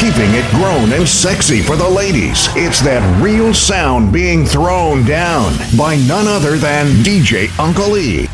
keeping it grown and sexy for the ladies. It's that real sound being thrown down by none other than DJ Uncle E.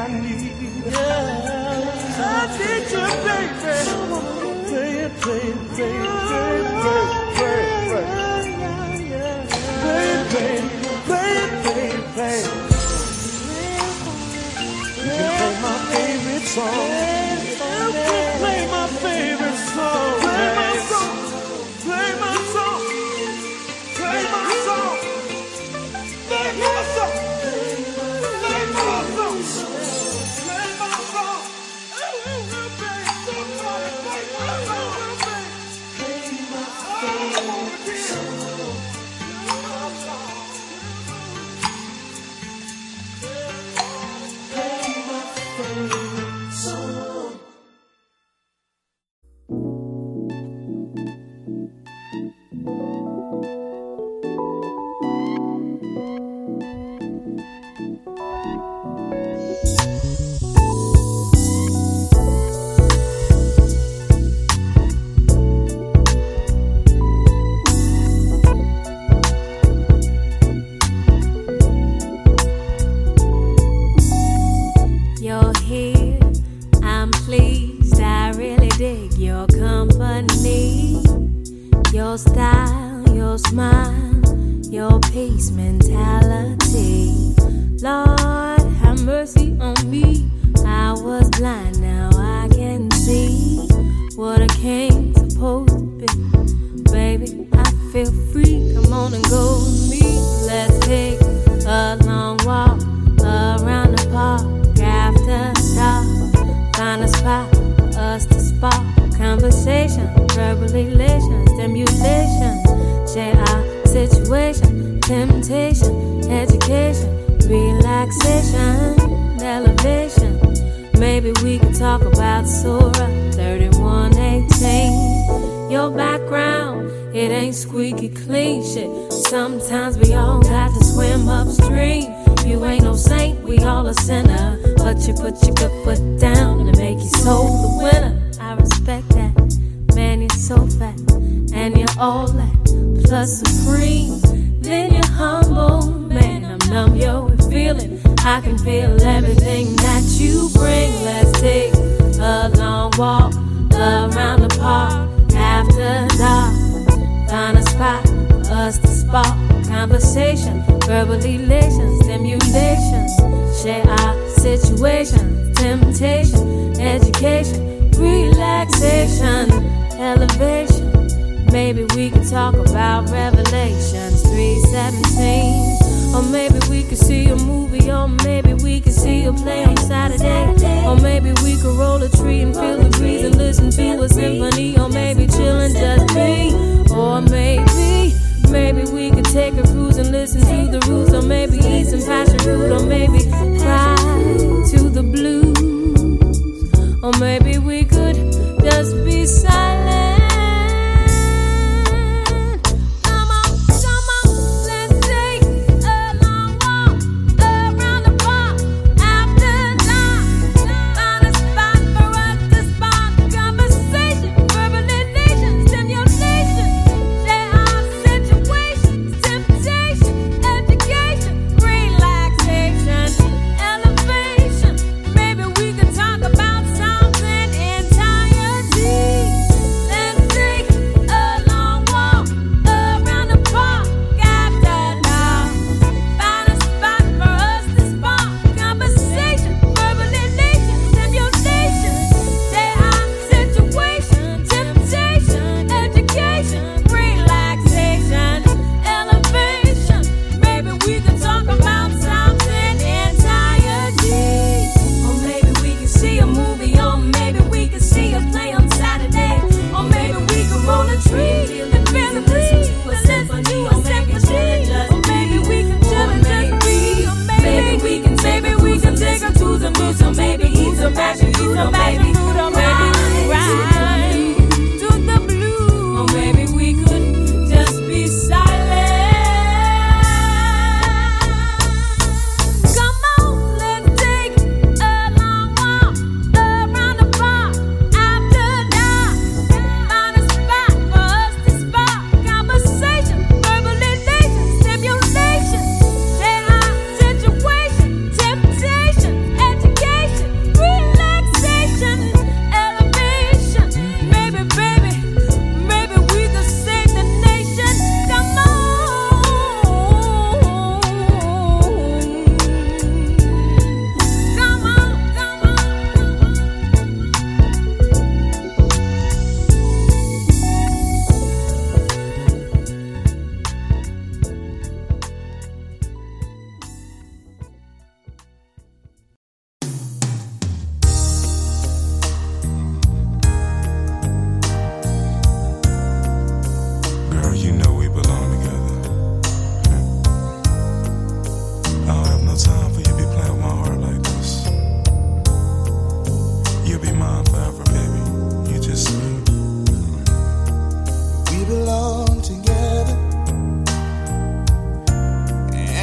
I need. Yeah. I need you, baby. Play it, play it, play it, it.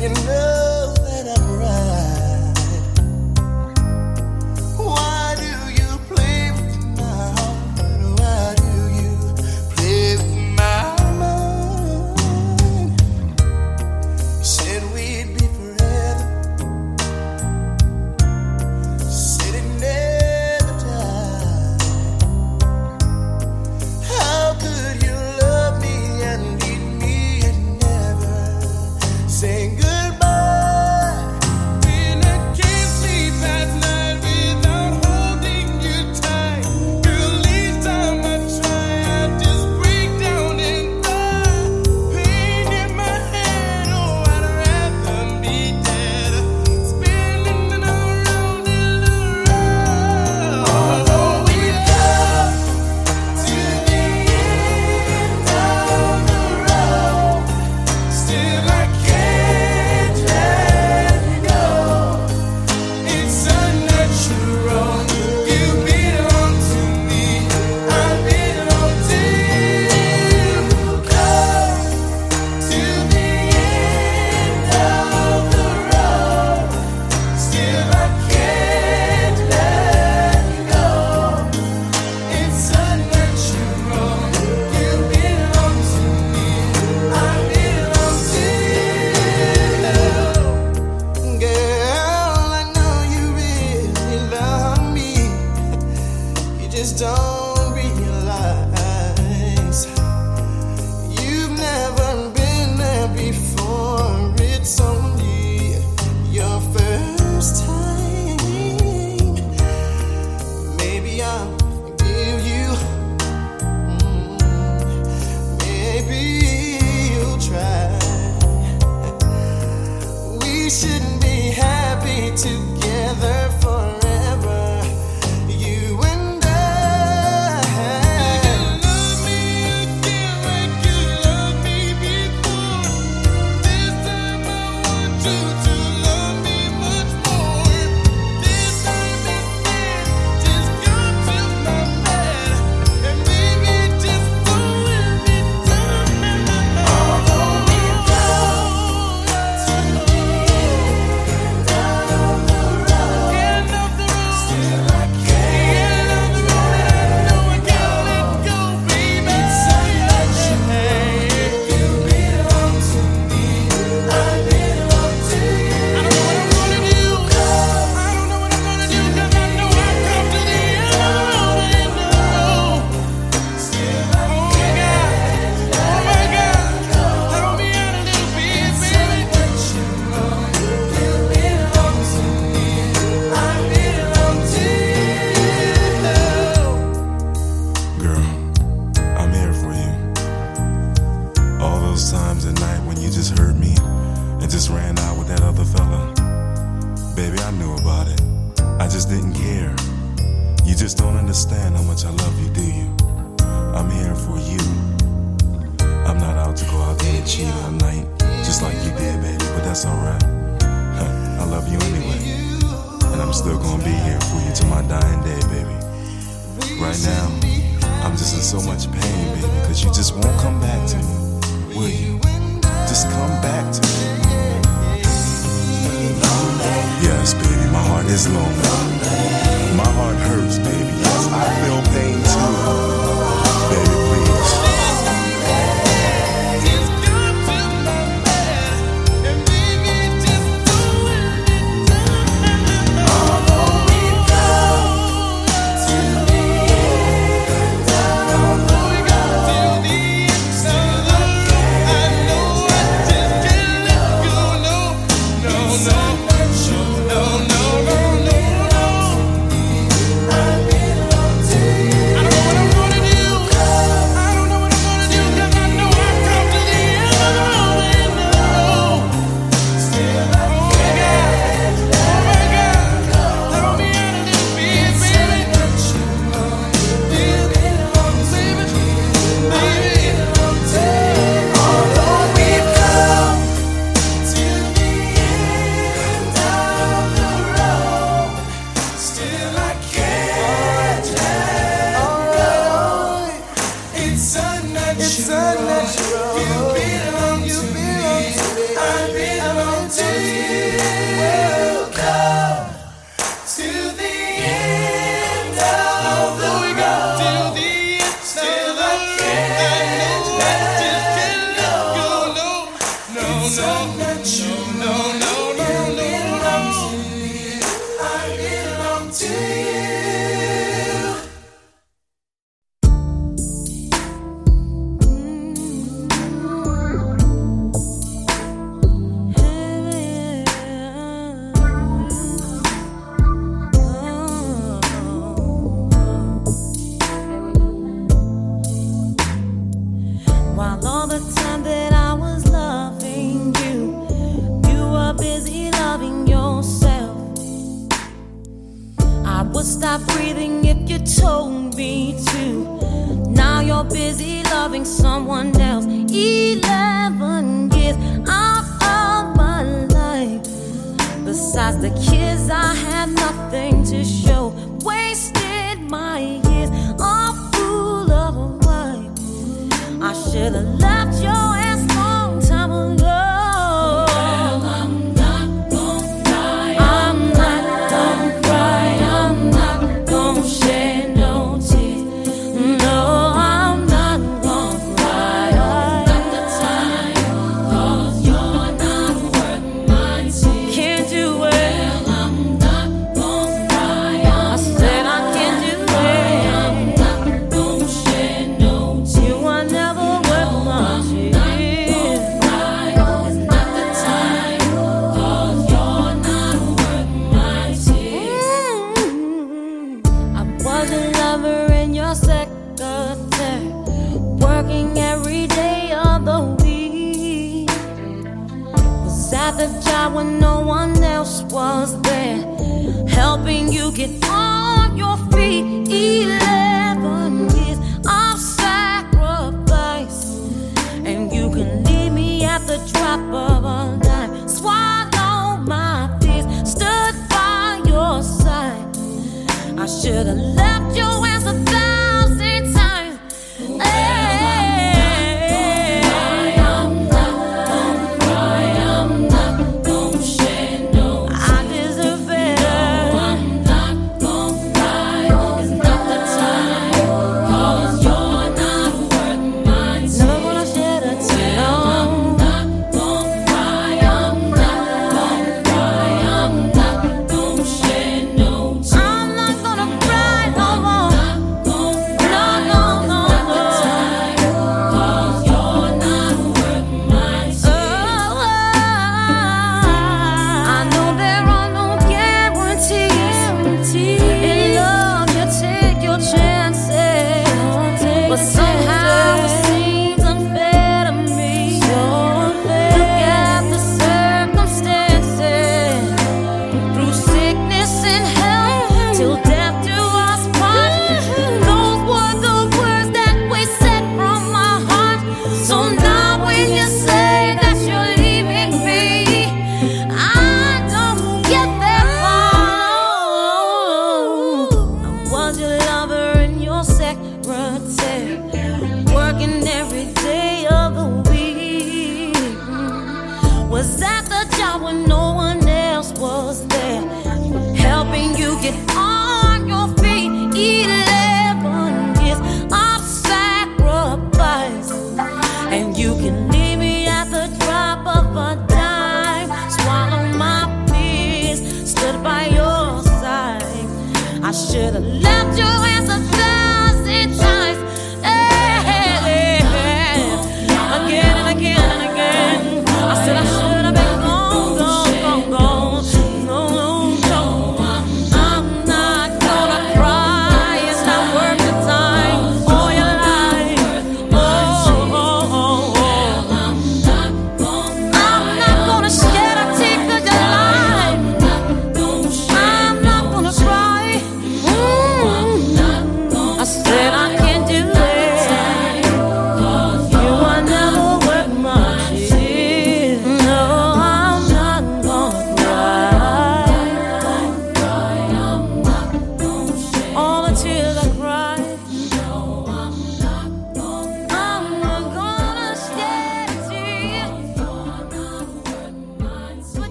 you know.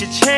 You change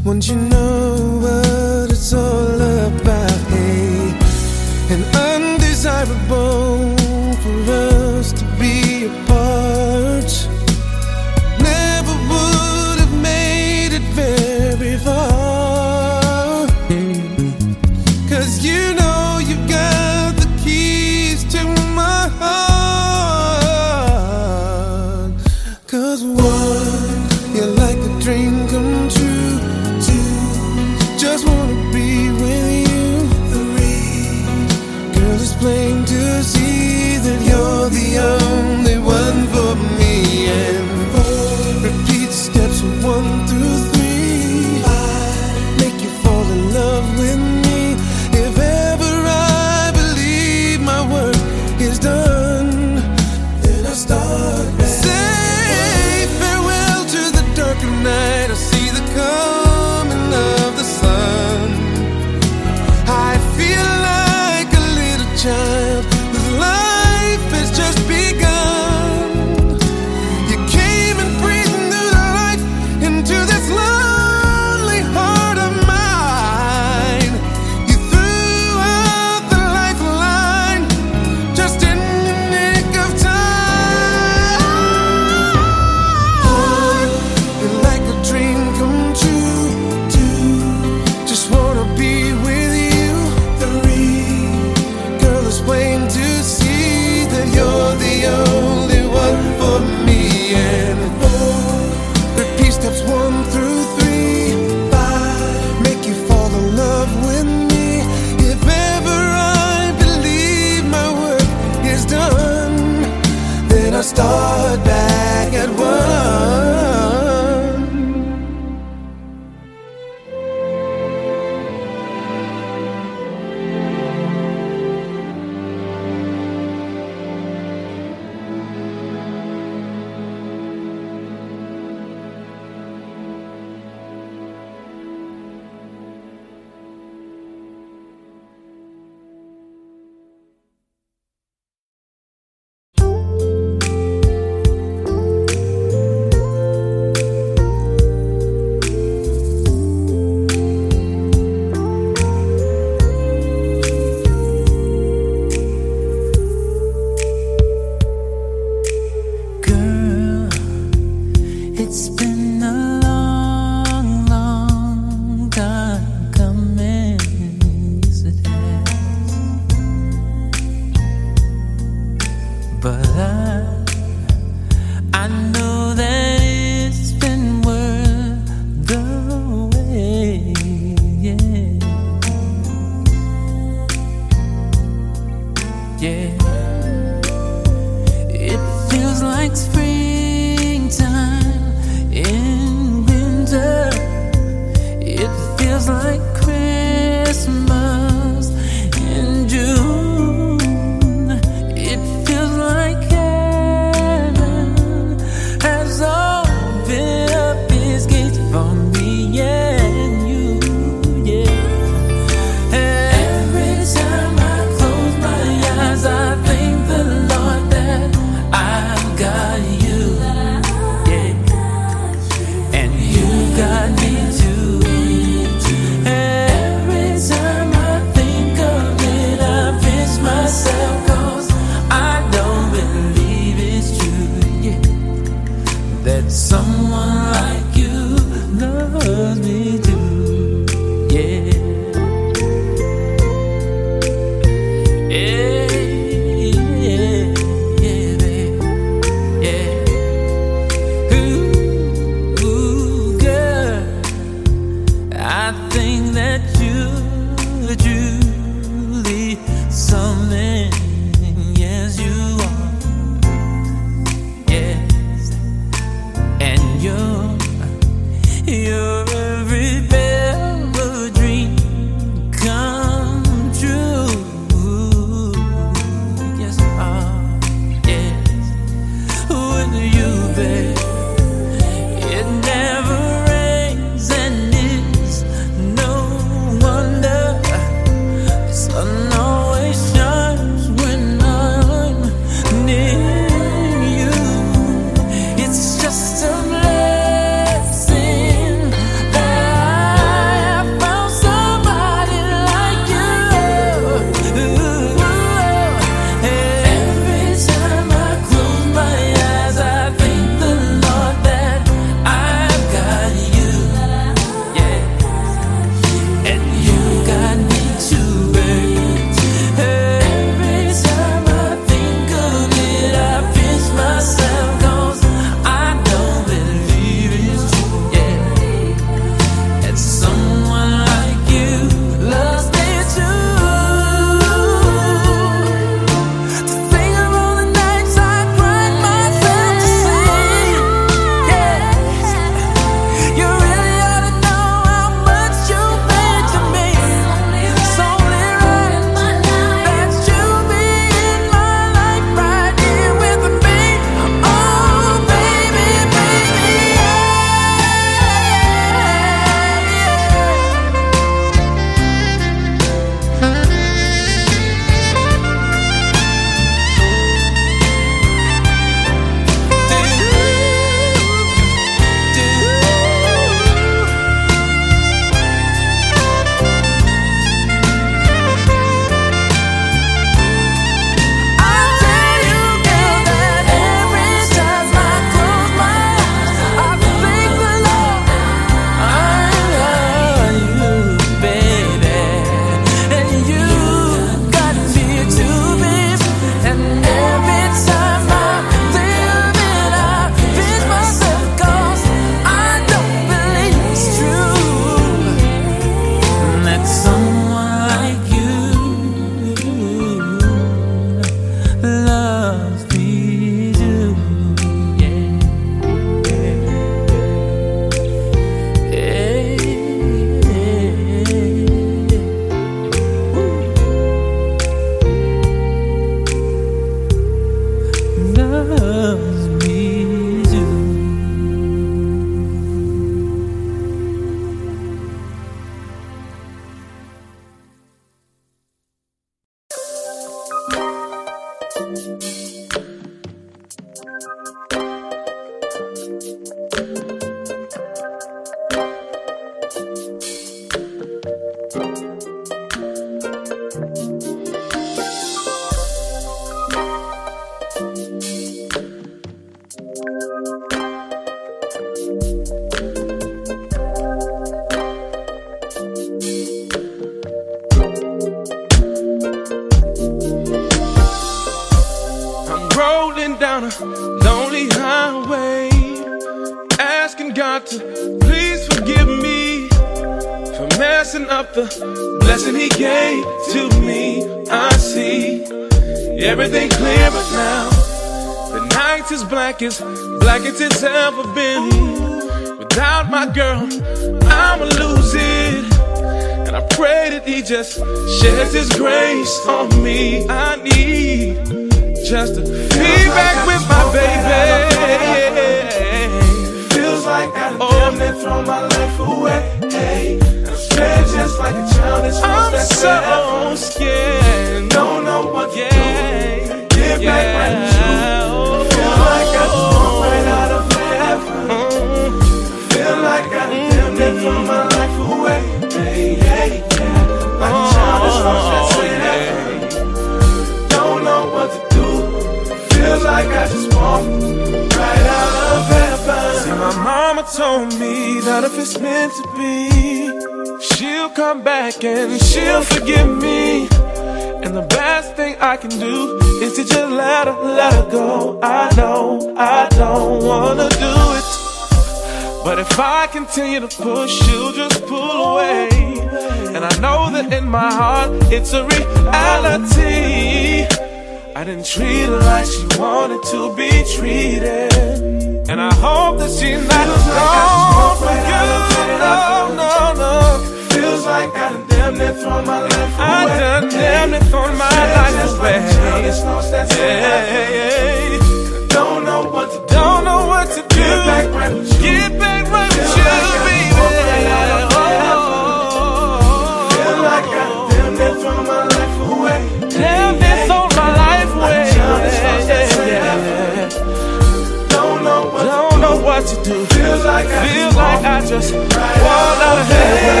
just right fall out of oh, oh, oh. heaven.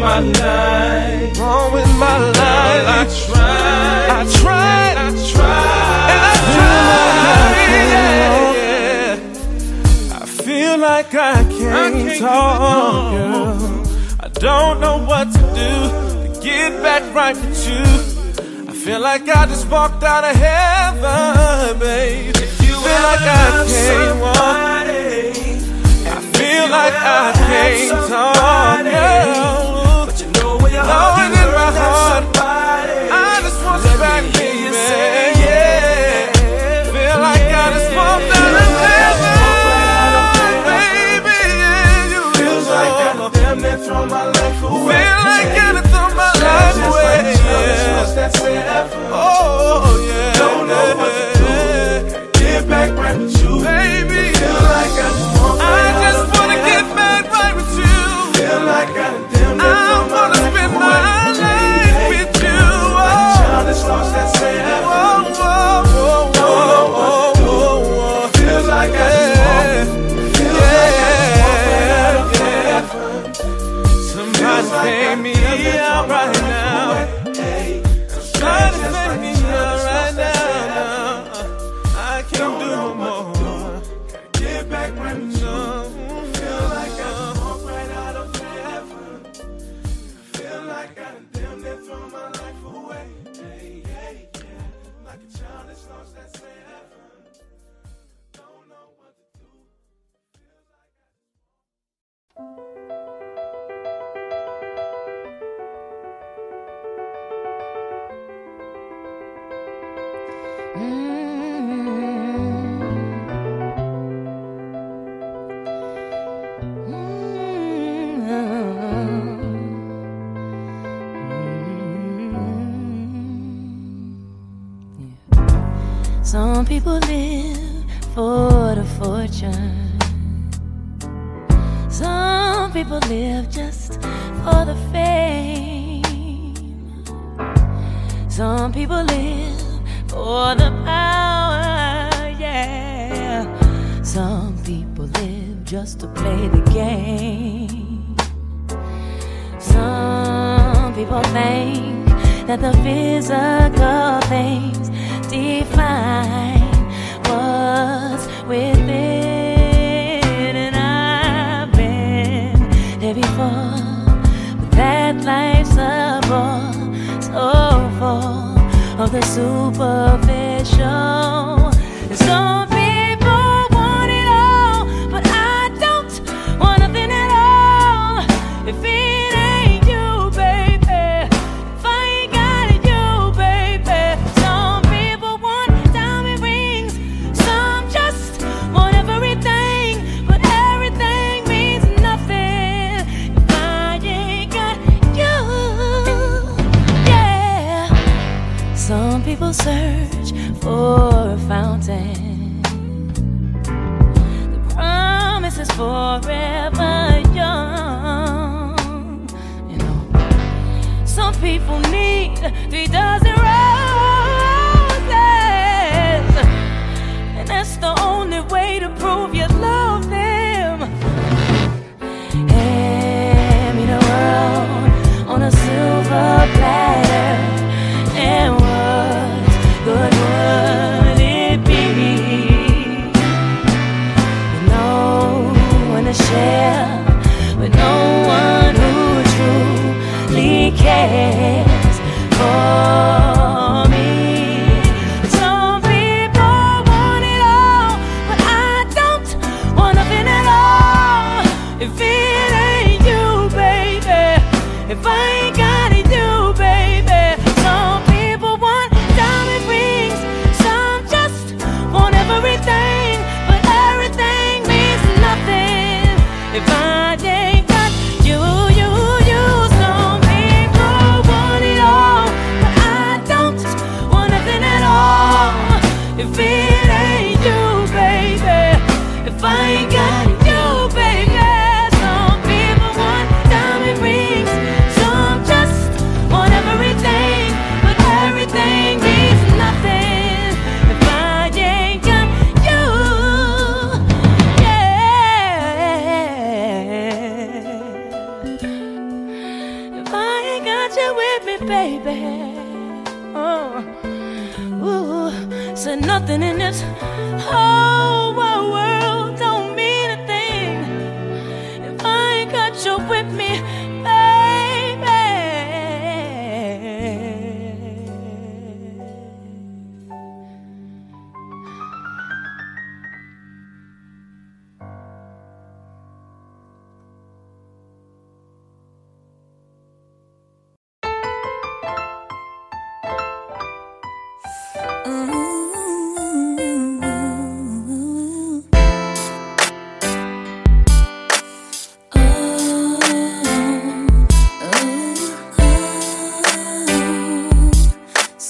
My life, wrong with my life. I tried, I tried, I tried, I tried. Yeah. I feel like I can't, I can't talk, girl. I don't know what to do to get back right with you. Feel like I just walked out of heaven, babe. Feel like I can't walk. I feel like I can't talk. Yeah. know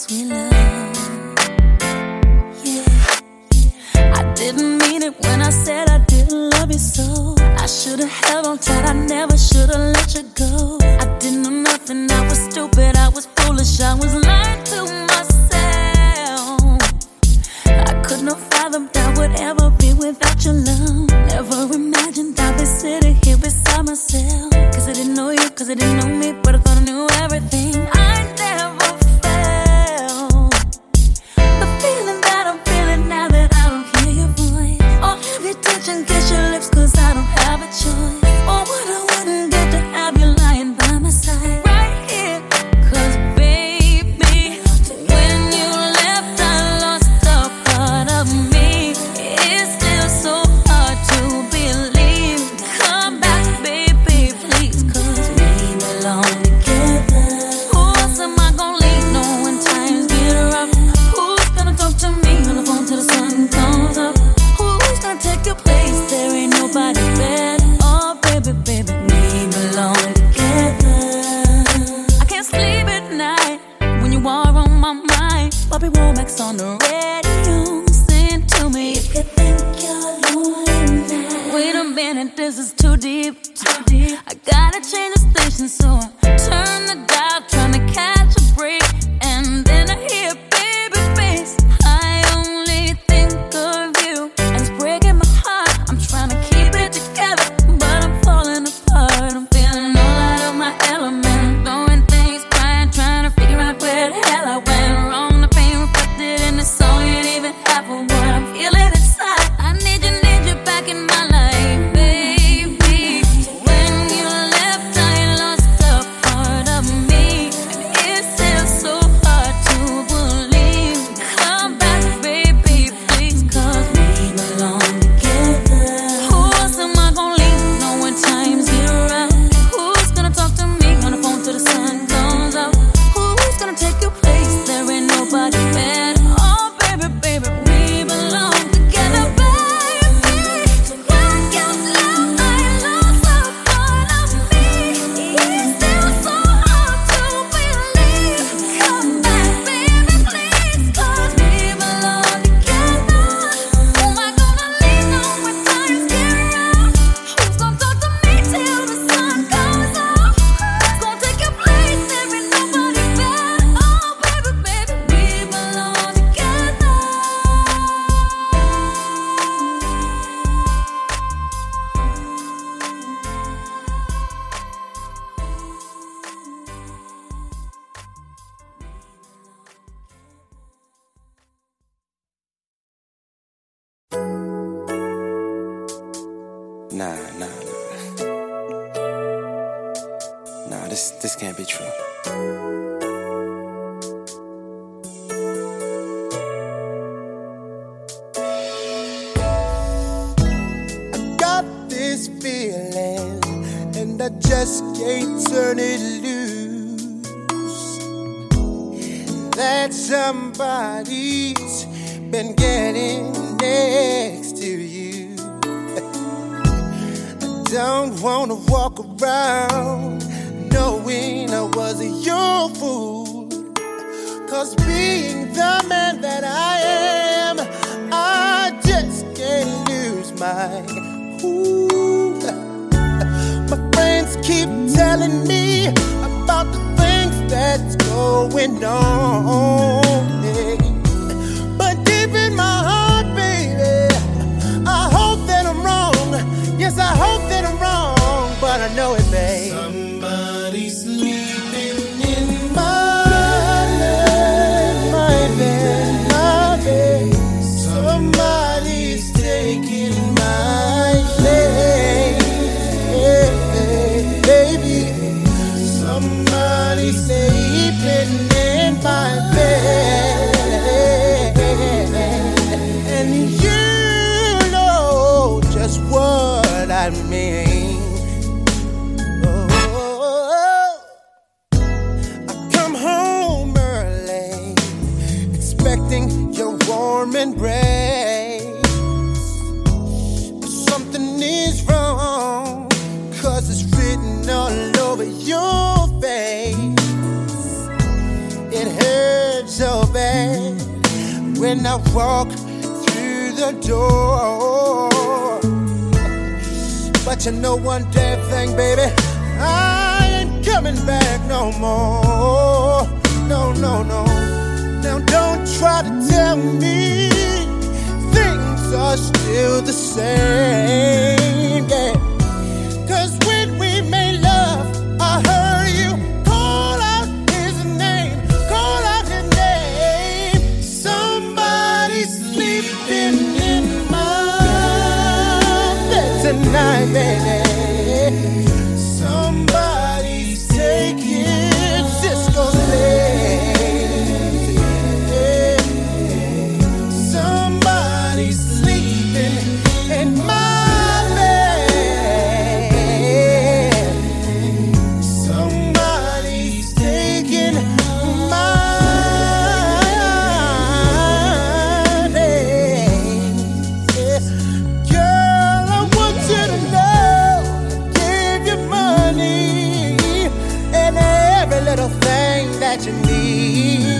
else love. Yeah. I didn't mean it when I said I didn't love you so. I should've held on tight, I never should've. Thing that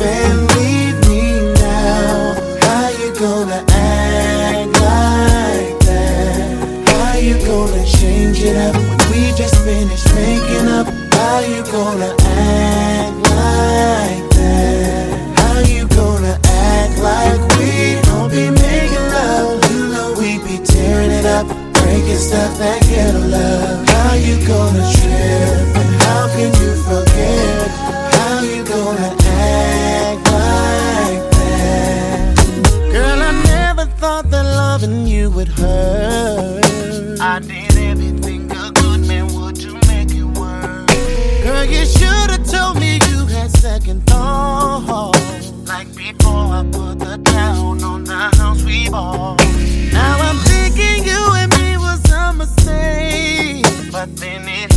and leave me now. How you gonna act like that? How you gonna change it up? We just finished making up. How you gonna act like that? How you gonna act like we don't be making love? You know we be tearing it up, breaking stuff that get love. How you gonna trip and how can you forget? Now I'm thinking you and me was a mistake, but then it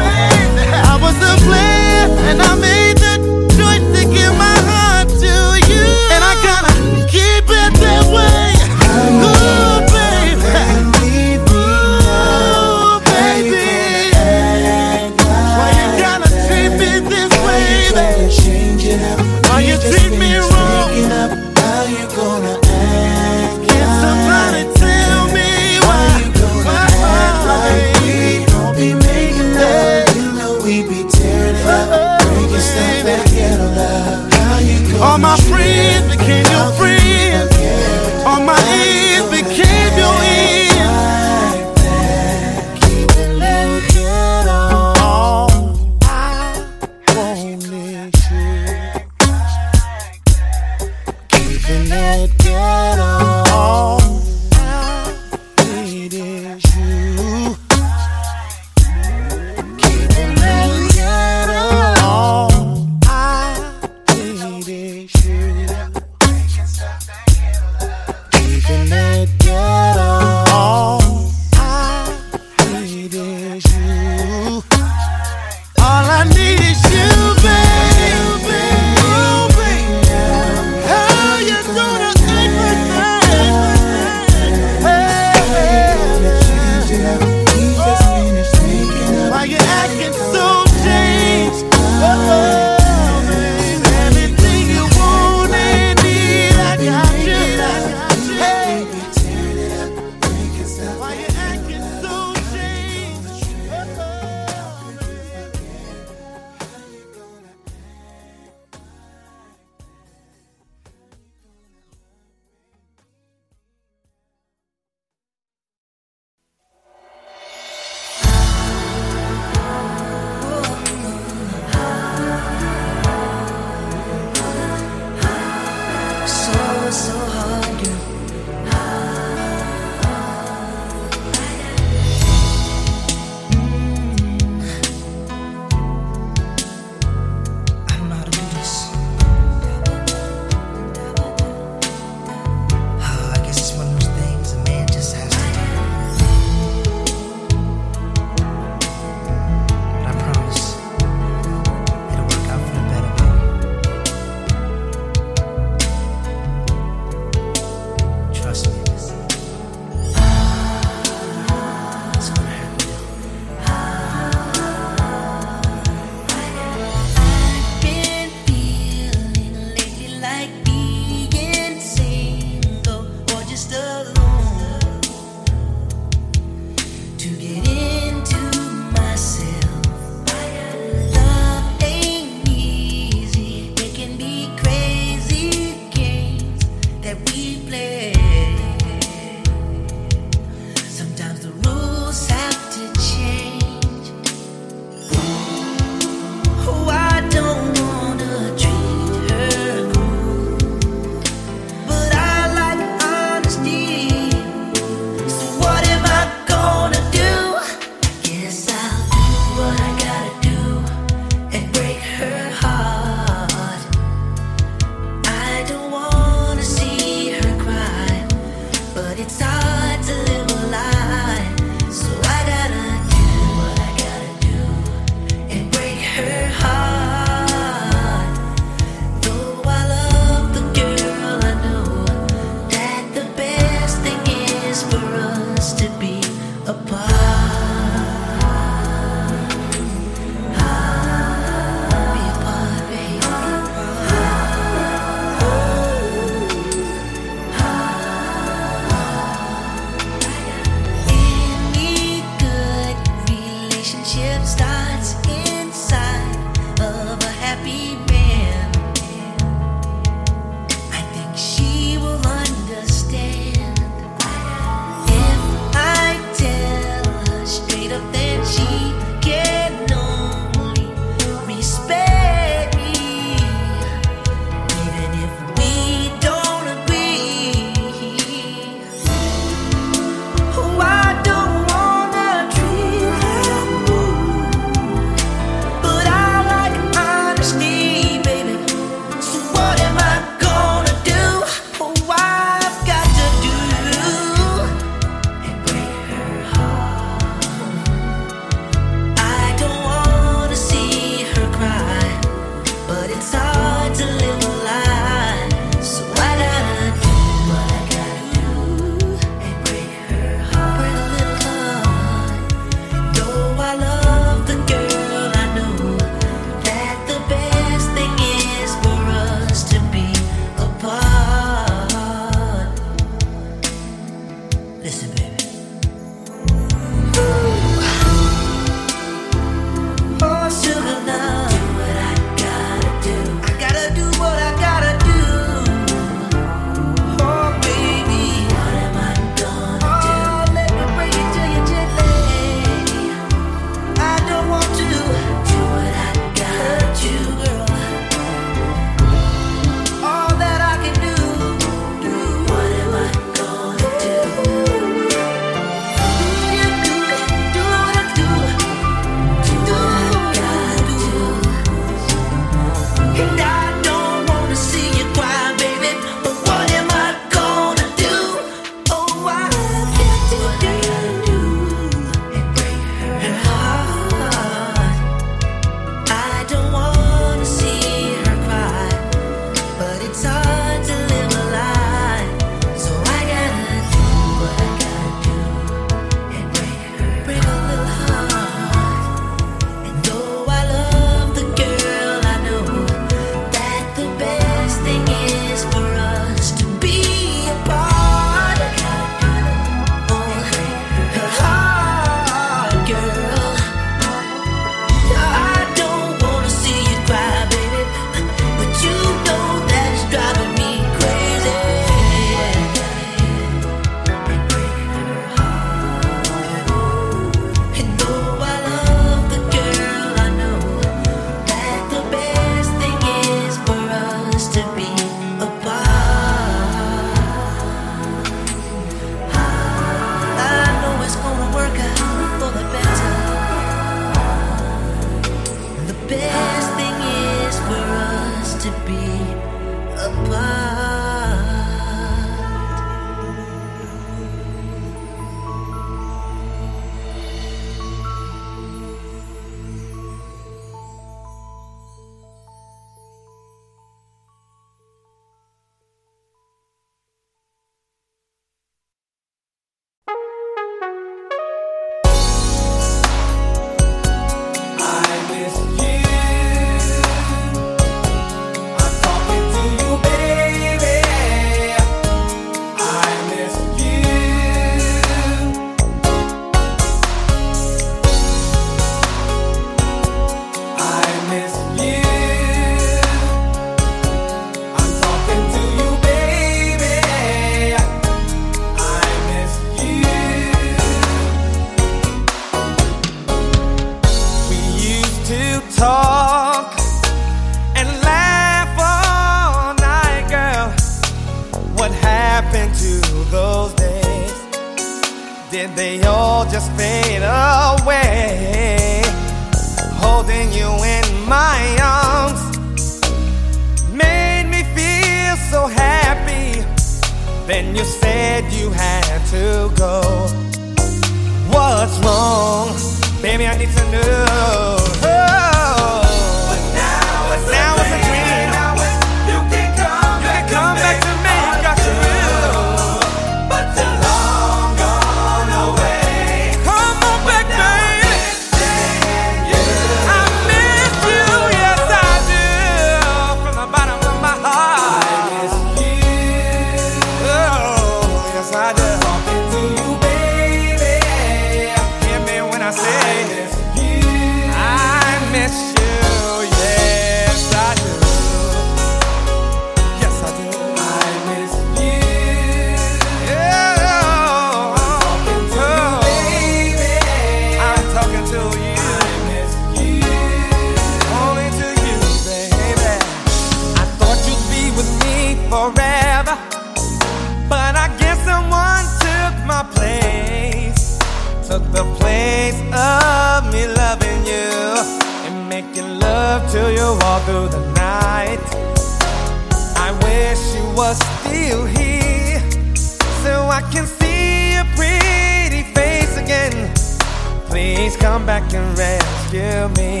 back and rescue me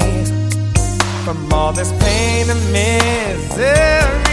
from all this pain and misery.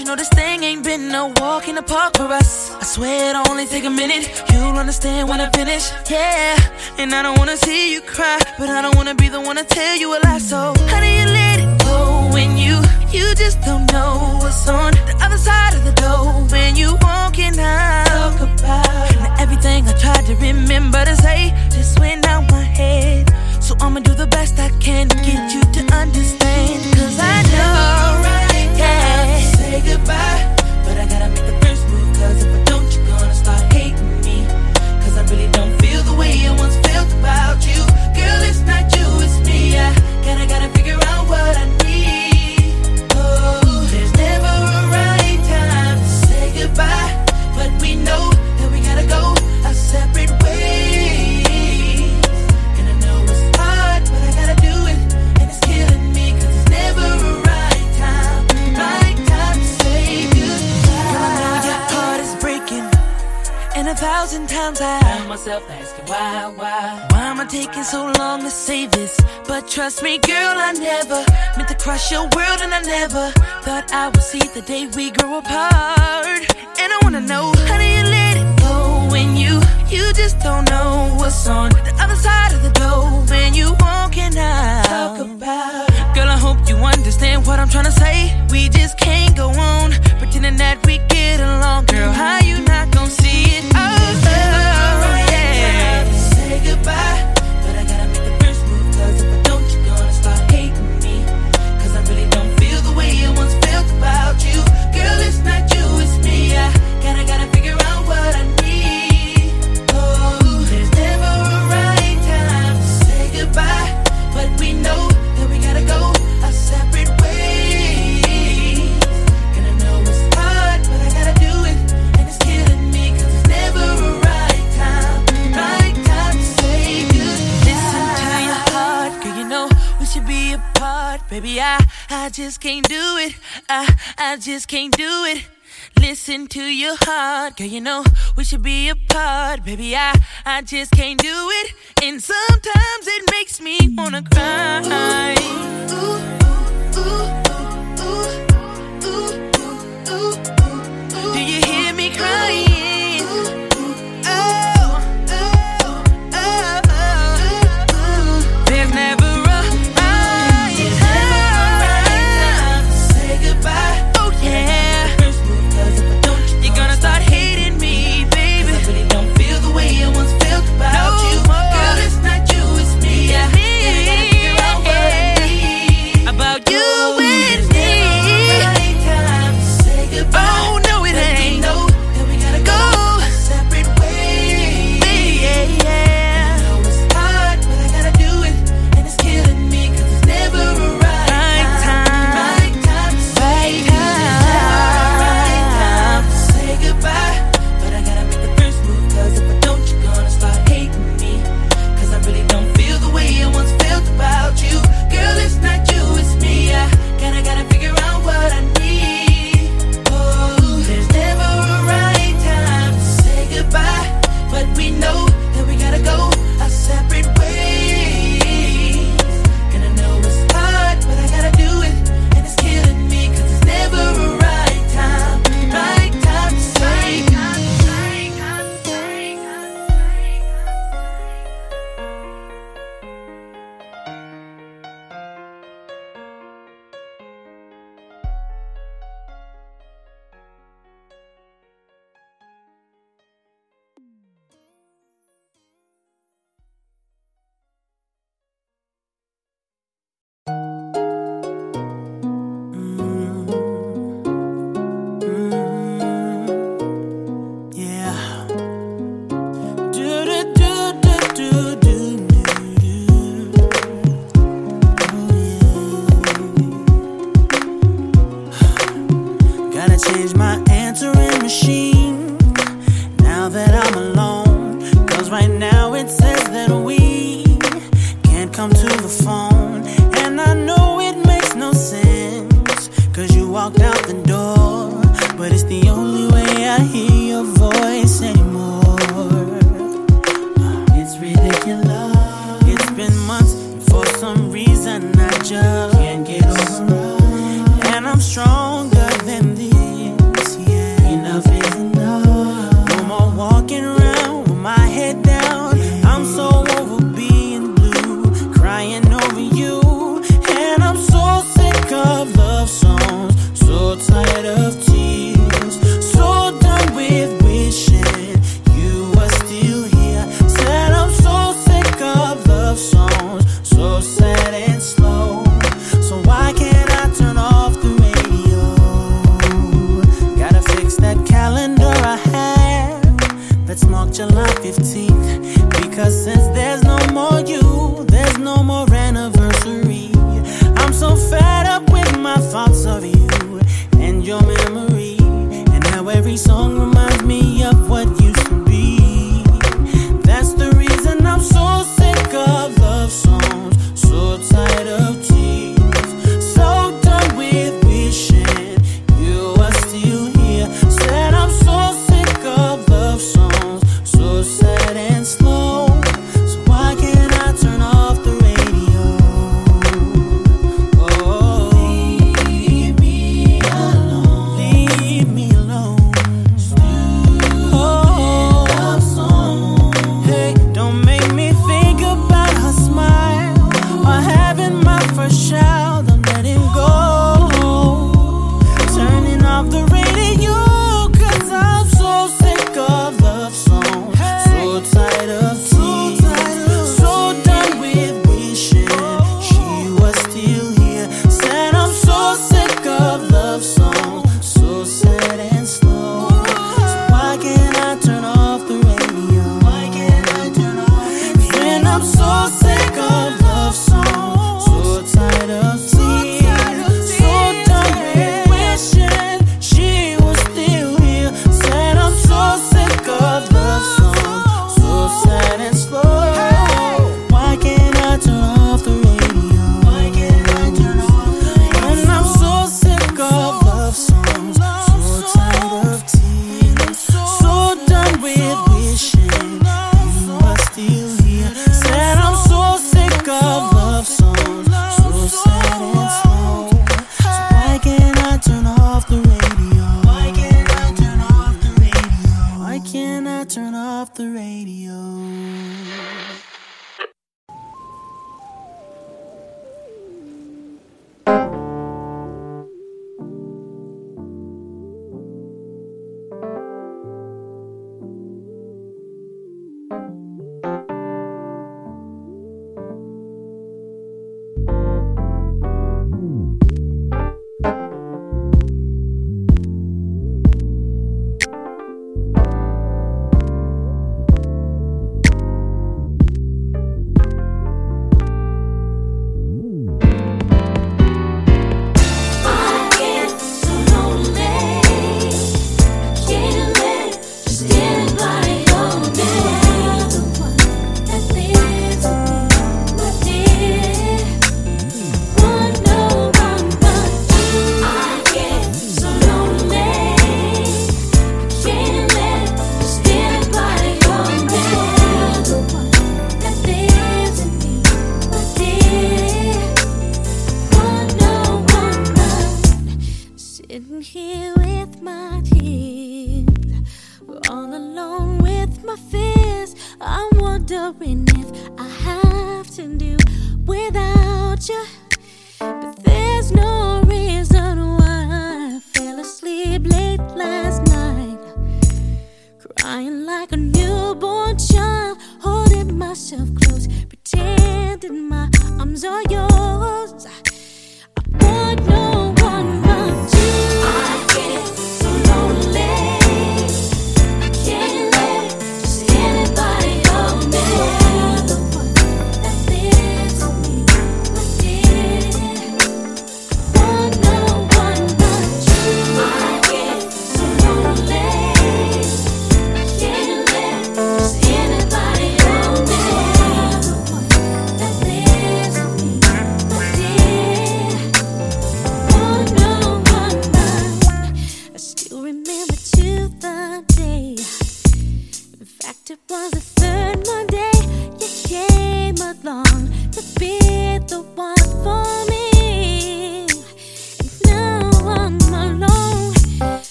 You. Know, this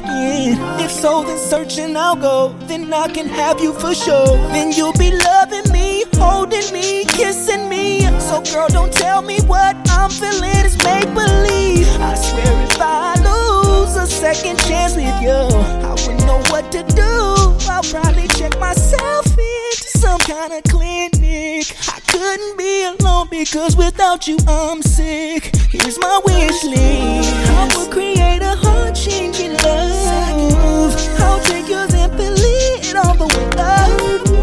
back in. If so, then searching I'll go. Then I can have you for sure. Then you'll be loving me, holding me, kissing me. So, girl, don't tell me what I'm feeling is make believe. I swear if I lose a second chance with you, I wouldn't know what to do. I'll probably check myself into some kind of clinic. I couldn't be alone because without you, I'm sick. Here's my wish list. I will create a home changing love. I'll take yours and believe it all the way up.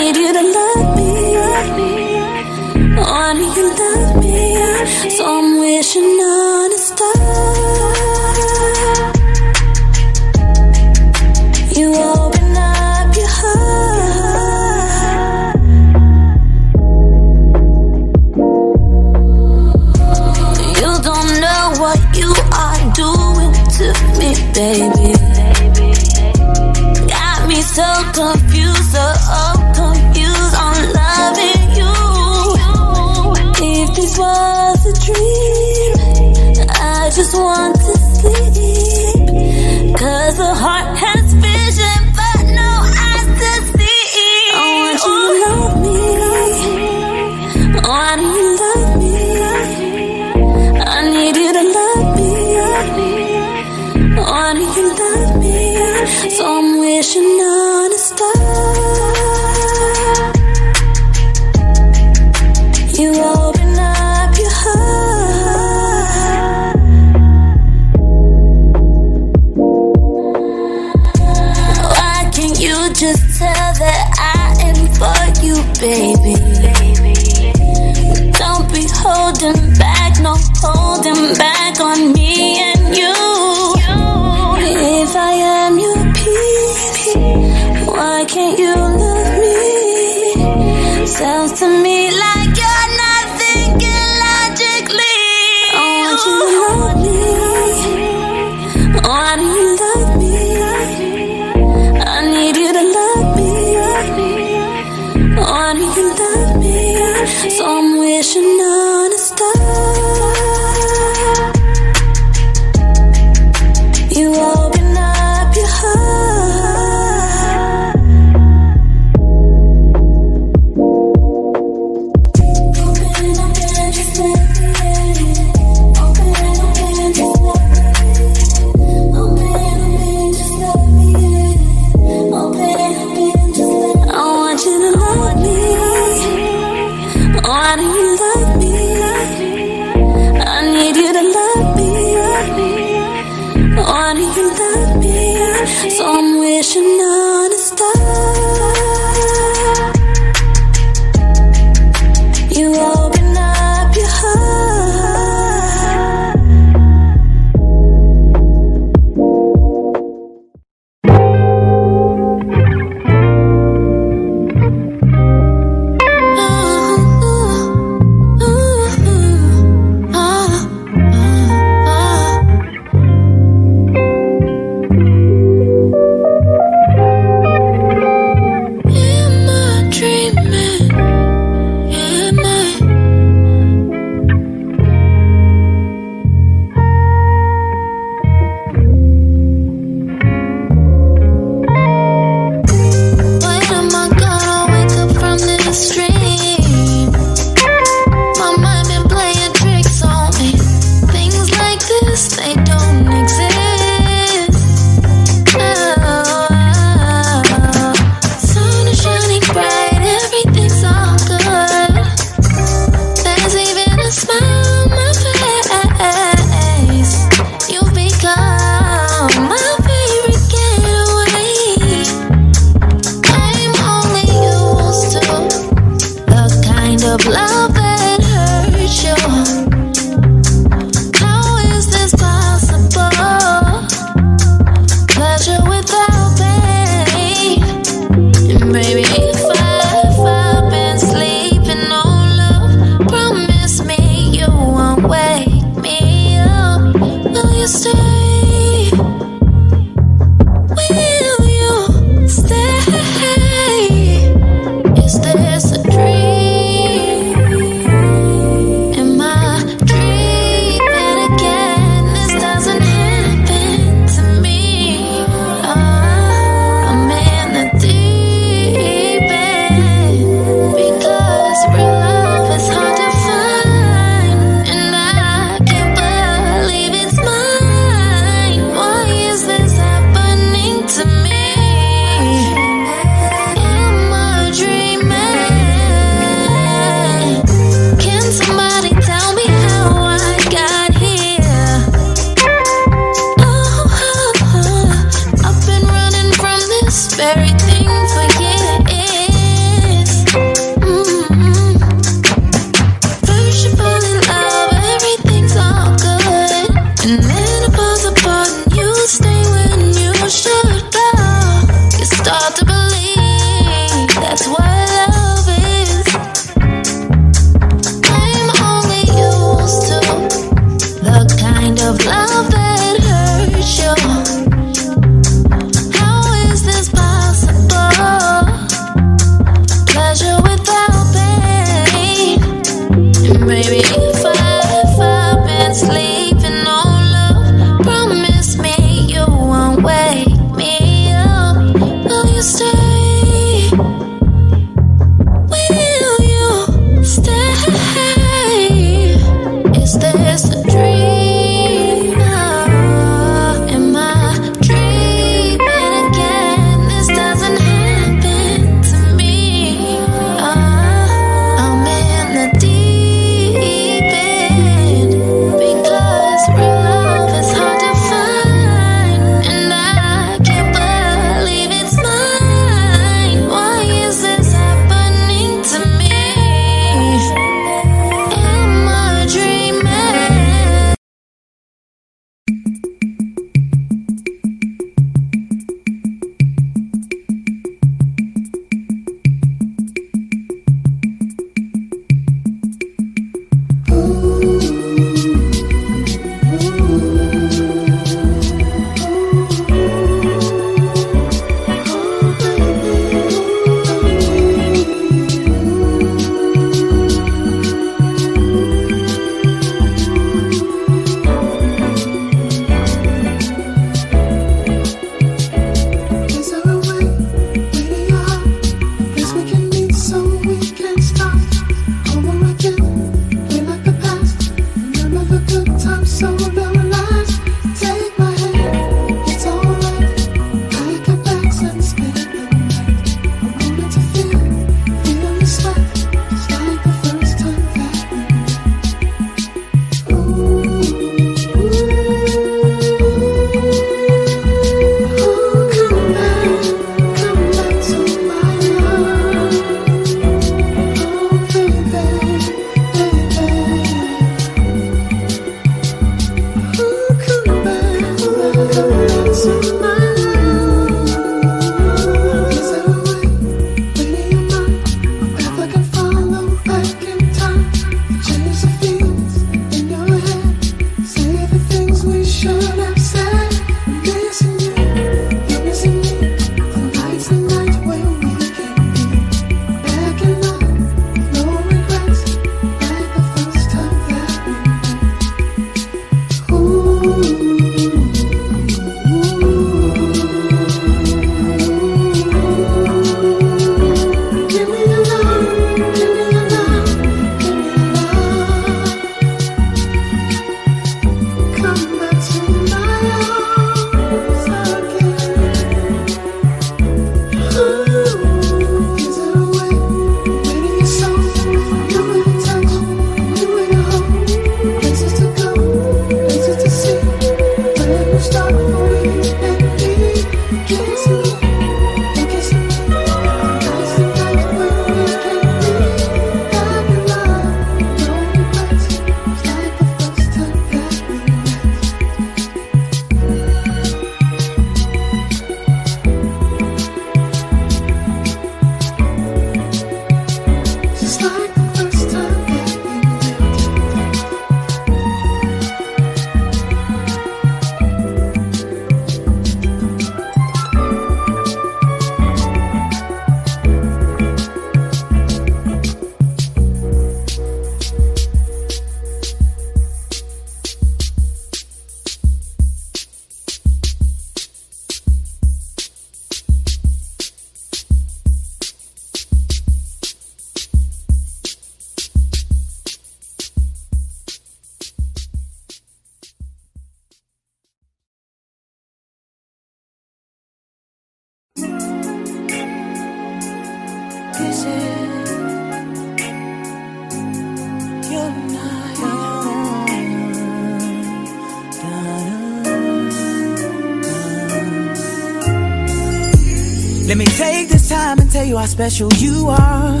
tell you how special you are.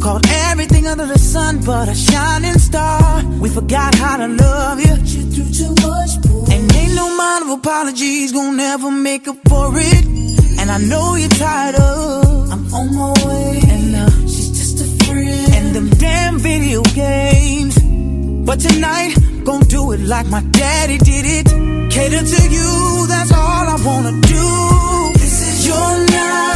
Called everything under the sun but a shining star. We forgot how to love you. You do too much, boy. And ain't no amount of apologies gonna ever make up for it. And I know you're tired of. I'm on my way. And uh, she's just a friend. And them damn video games. But tonight, gon' do it like my daddy did it. Cater to you, that's all I wanna do. This is your night.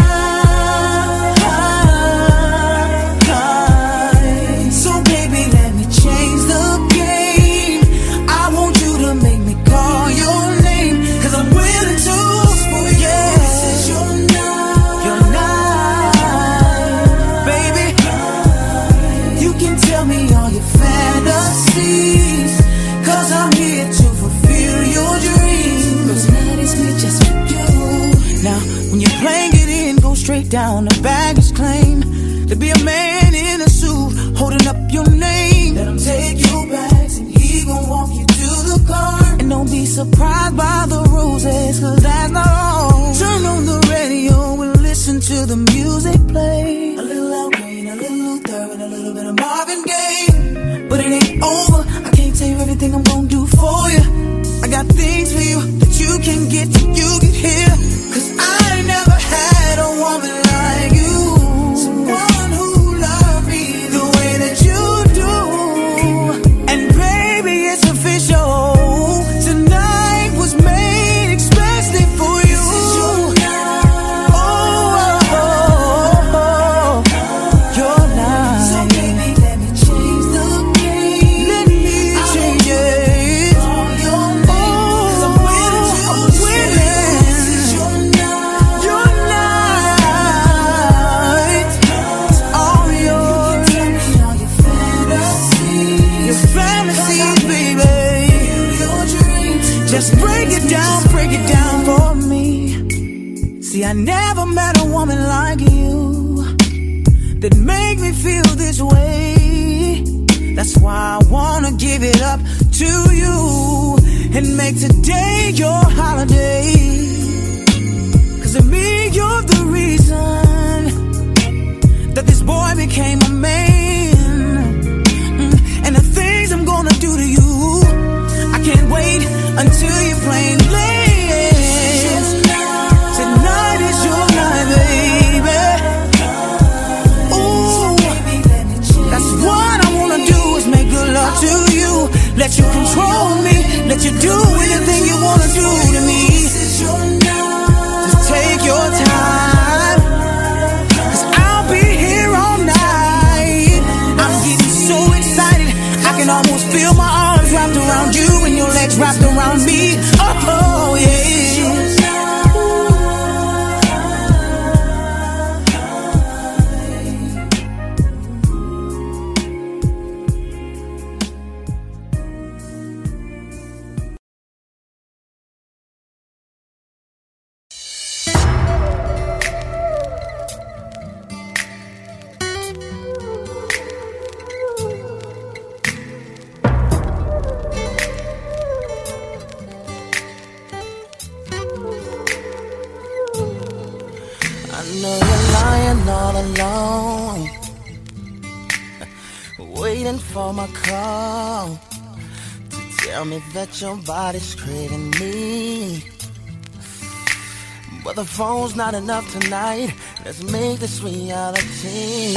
not enough tonight. Let's make this reality.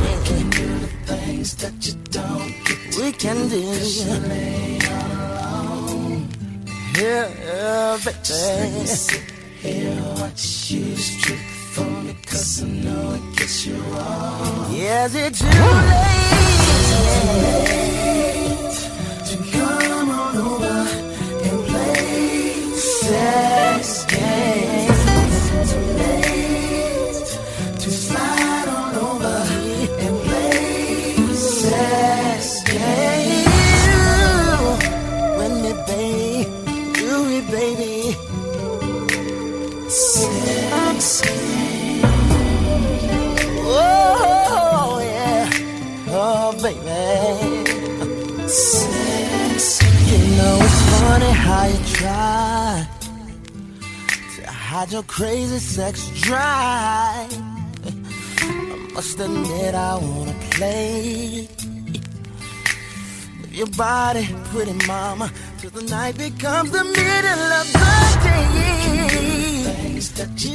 We can do the things that you don't get to We can do it all alone. Yeah, yeah, baby. Just let me sit here, watch you. body, pretty mama, till the night becomes the middle of the day. Things that you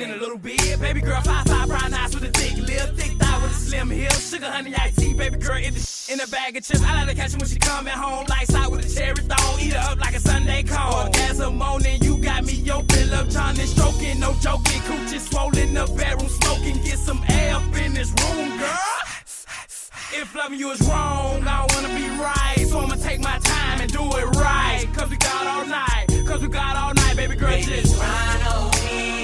in a little bit. Baby girl, five five brown eyes with a thick lip, thick thigh with a slim hip. Sugar honey IT, baby girl, in the sh- in a bag of chips. I like to catch her when she coming home, lights out with a cherry thong. Eat her up like a Sunday cone. gas a moaning, you got me open up, Johnny stroking, no joking. Coochie swollen, the bedroom smoking. Get some air up in this room, girl. If loving you is wrong, I don't wanna be right. So I'ma take my time and do it right. Cause we got all night, cause we got all night, baby girl. Baby, just run on me.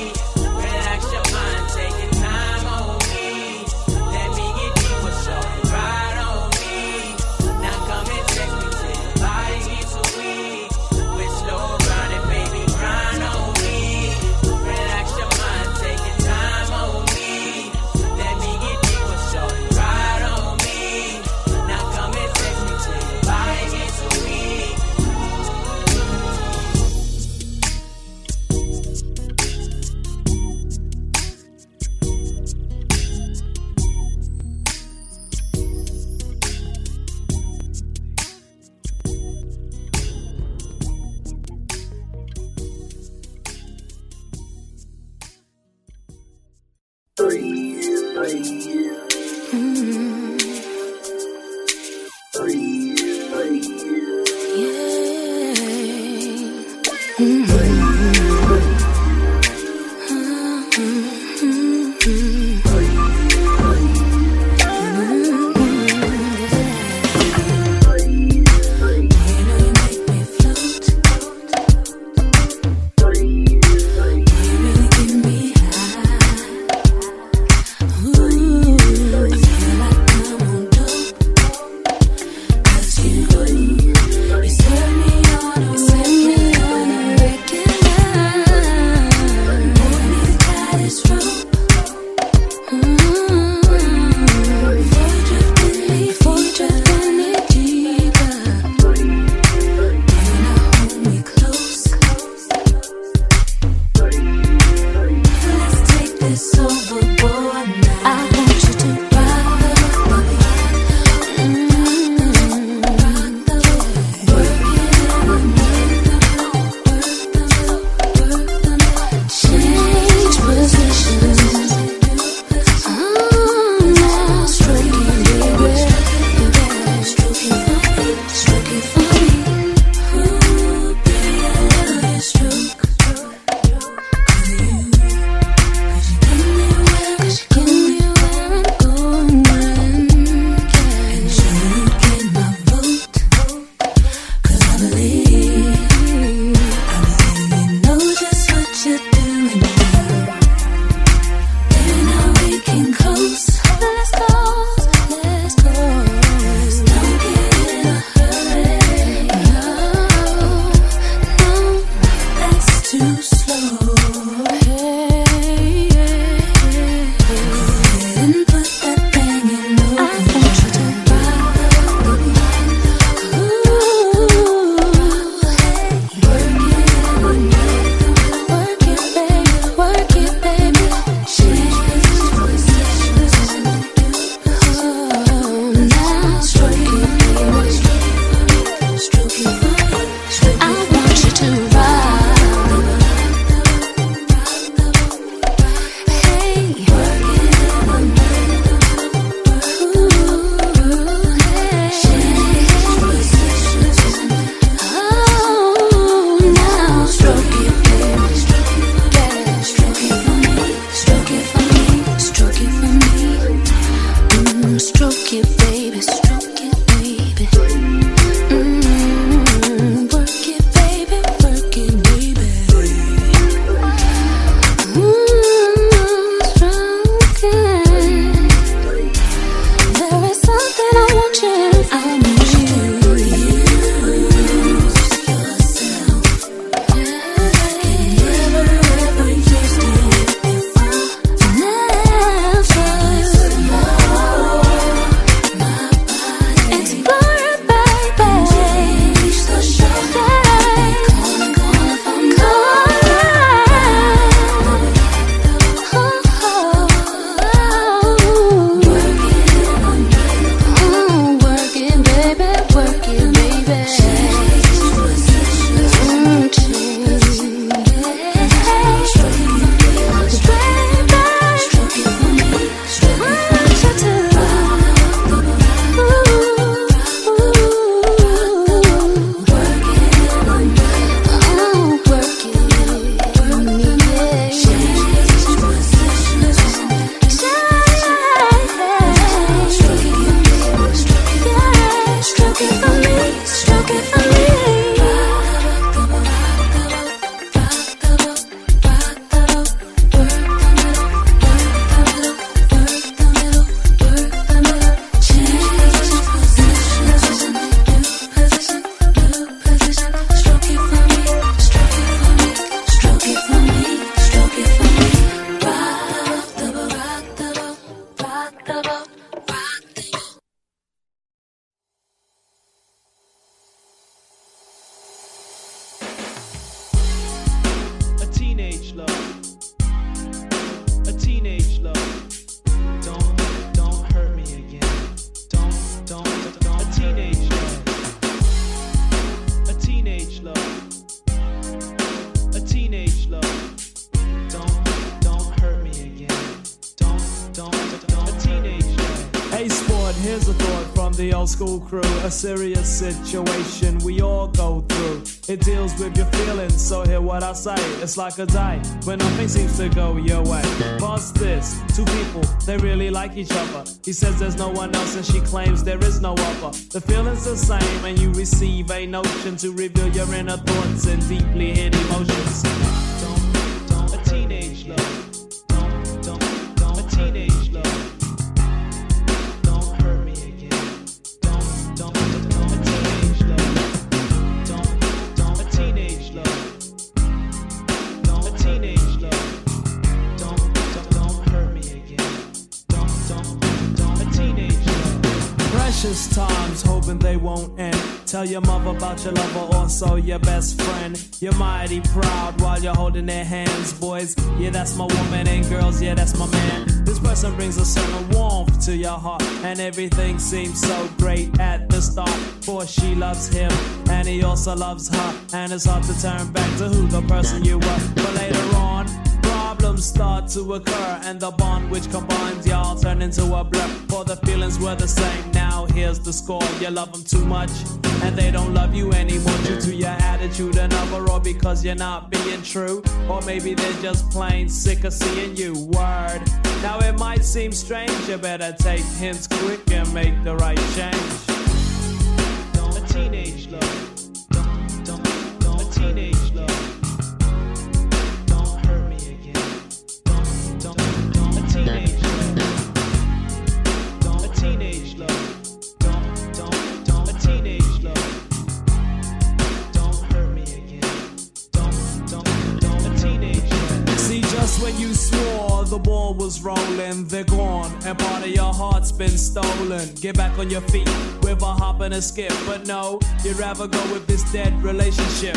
The old school crew. A serious situation we all go through. It deals with your feelings, so hear what I say. It's like a day when nothing seems to go your way. Past this, two people, they really like each other. He says there's no one else, and she claims there is no other. The feeling's the same, and you receive a notion to reveal your inner thoughts and deeply hid emotions. Tell your mother about your lover, also your best friend. You're mighty proud while you're holding their hands, boys. Yeah, that's my woman, and girls, yeah, that's my man. This person brings a certain warmth to your heart, and everything seems so great at the start. For she loves him, and he also loves her, and it's hard to turn back to who the person you were. But later on, start to occur, and the bond which combines y'all turn into a blur. For the feelings were the same. Now here's the score: you love them too much, and they don't love you anymore due to your attitude and or because you're not being true, or maybe they're just plain sick of seeing you. Word. Now it might seem strange, you better take hints quick and make the right change. A teenage love. Don't, don't, don't. A teenage love. The ball was rolling, they're gone, and part of your heart's been stolen. Get back on your feet with a hop and a skip, but no, you'd rather go with this dead relationship.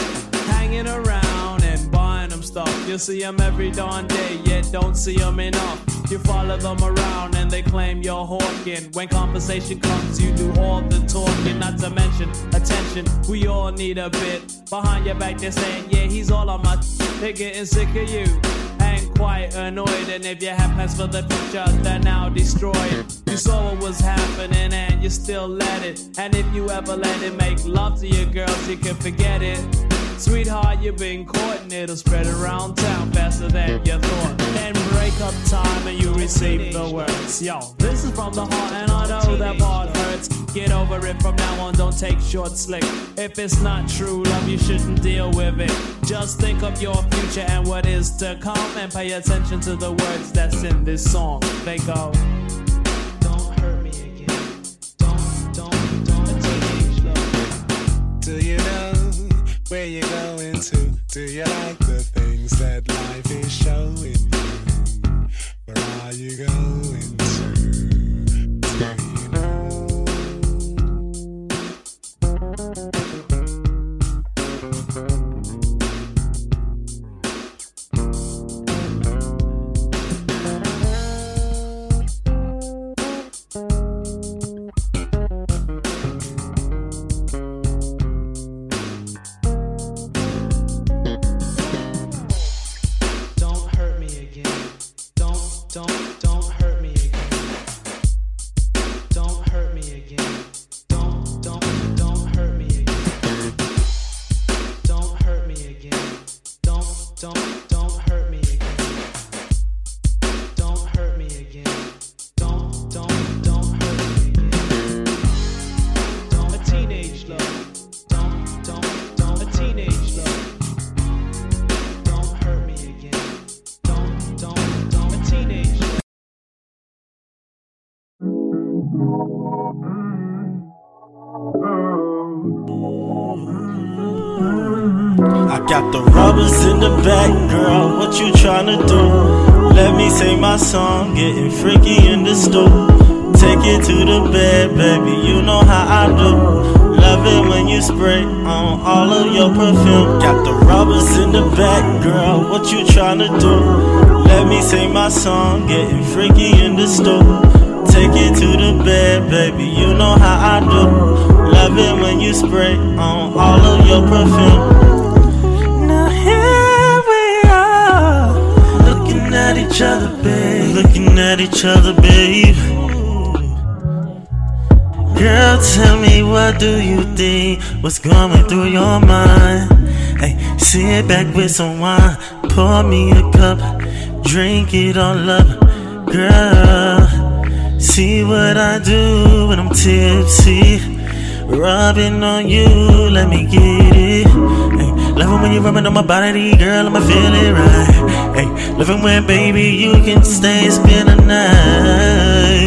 Hanging around and buying them stuff. You see them every darn day, yet don't see them enough. You follow them around and they claim you're hawking. When conversation comes, you do all the talking, not to mention attention. We all need a bit. Behind your back, they're saying, yeah, he's all on my. They're getting sick of you quite annoyed. And if you have plans for the future, they're now destroyed. You saw what was happening and you still let it. And if you ever let it make love to your girls, you can forget it. Sweetheart, you've been caught and it'll spread around town faster than you thought. Then break up time and you receive the words. Yo, this is from the heart and I know that part. Get over it from now on, don't take short slick. If it's not true love, you shouldn't deal with it. Just think of your future and what is to come and pay attention to the words that's in this song. They go. Don't hurt me again. Don't, don't, don't. Do you know where you're going to? Do you like the things that life is showing you? Where are you going back, girl. What you tryna do? Let me sing my song, getting freaky in the stool. Take it to the bed, baby. You know how I do. Love it when you spray on all of your perfume. Got the rubbers in the back, girl. What you tryna do? Let me sing my song, getting freaky in the stool. Take it to the bed, baby. You know how I do. Love it when you spray on all of your perfume. Each other, babe. Looking at each other, babe. Girl, tell me what do you think? What's going through your mind? Hey, sit back with some wine, pour me a cup, drink it all up, girl. See what I do when I'm tipsy, rubbing on you. Let me get it. Hey, love it when you rubbing on my body, girl. I'ma feel it right. Hey, it when baby you can stay spend the night.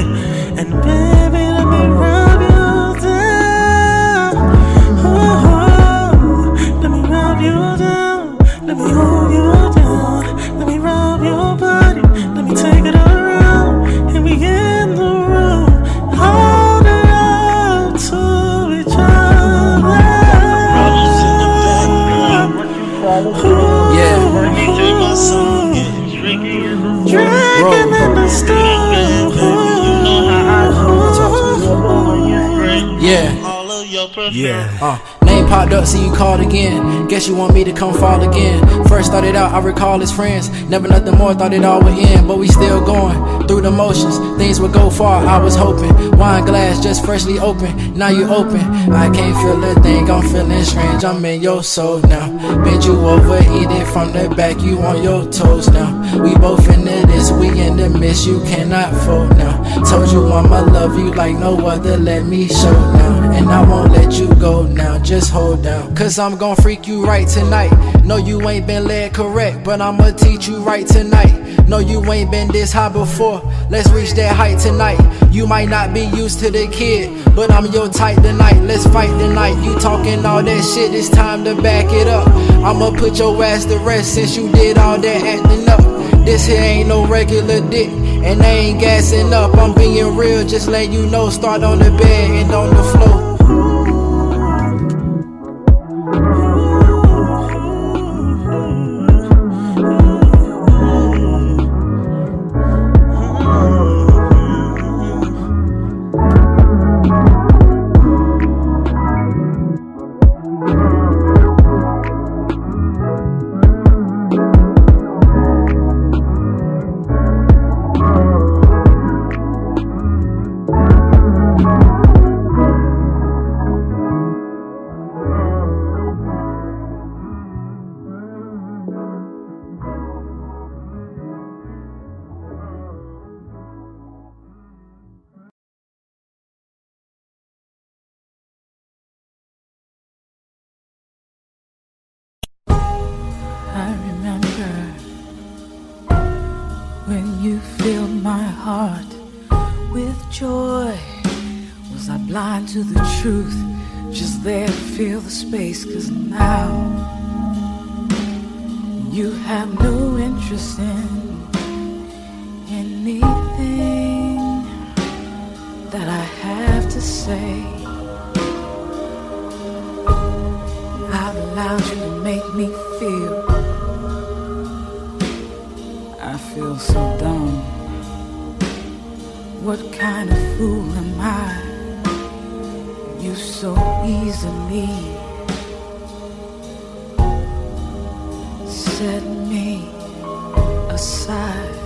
Your perfume. Yeah. Uh, name popped up, see you called again. Guess you want me to come fall again. First started out, I recall as friends. Never nothing more, thought it all would end. But we still going through the motions. Things would go far, I was hoping. Wine glass just freshly open. Now you open. I can't feel a thing, I'm feeling strange. I'm in your soul now. Bend you over, eat it from the back. You on your toes now. We both into this, we in the mist. You cannot fold now. Told you I'ma love you like no other. Let me show now. And I won't let you go now. Just hold down. Cause I'm gon' freak you right tonight. No, you ain't been led correct, but I'ma teach you right tonight. No, you ain't been this high before. Let's reach that height tonight. You might not be used to the kid, but I'm your type tonight. Let's fight tonight. You talking all that shit, it's time to back it up. I'ma put your ass to rest since you did all that acting up. This here ain't no regular dick, and I ain't gassing up. I'm being real, just let you know. Start on the bed and on the floor. Heart with joy. Was I blind to the truth? Just there to feel the space, cause now you have no interest in anything that I have to say. I've allowed you to make me feel. I feel so dumb. What kind of fool am I? You so easily set me aside.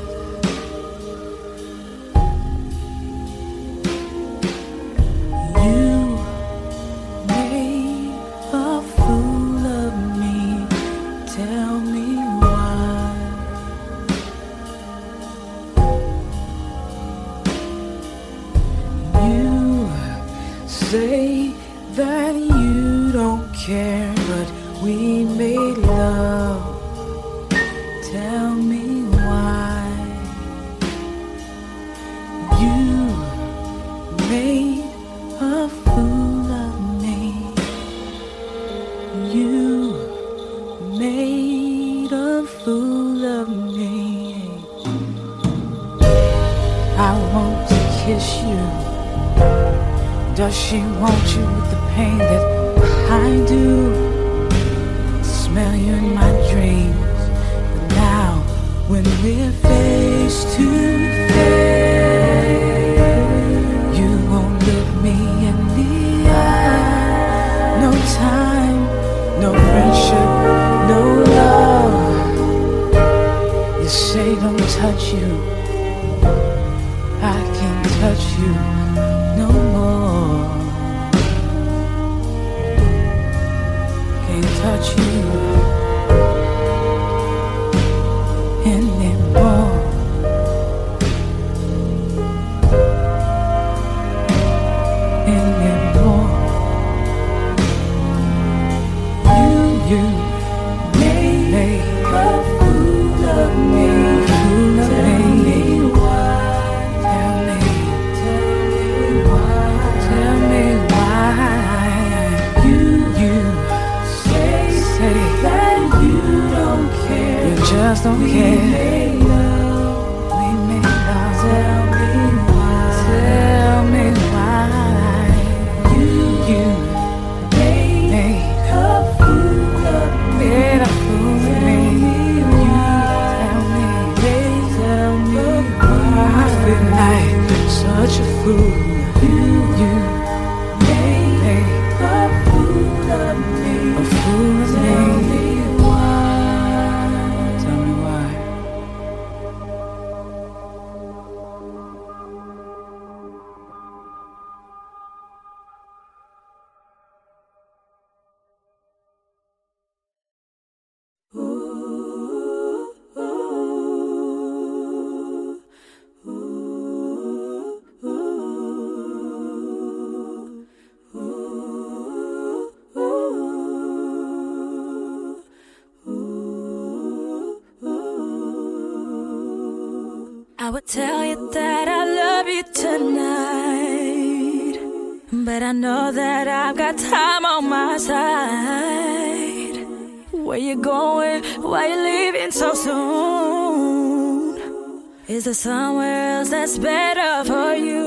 somewhere else that's better for you.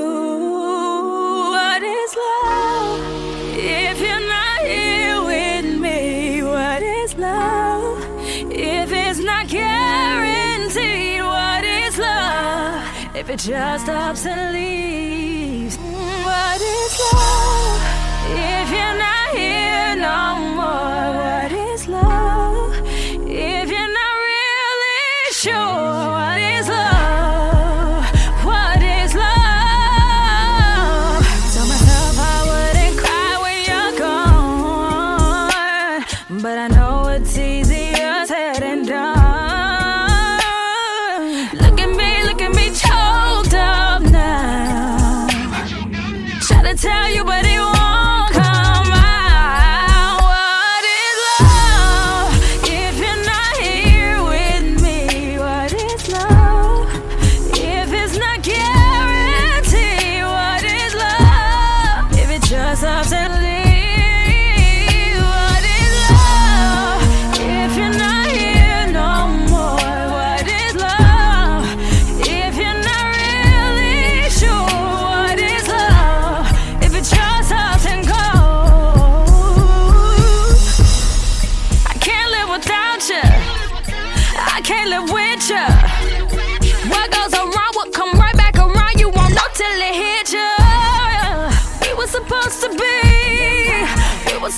What is love if you're not here with me? What is love if it's not guaranteed? What is love if it just stops and leaves? What is love if you're not here no more? What is love?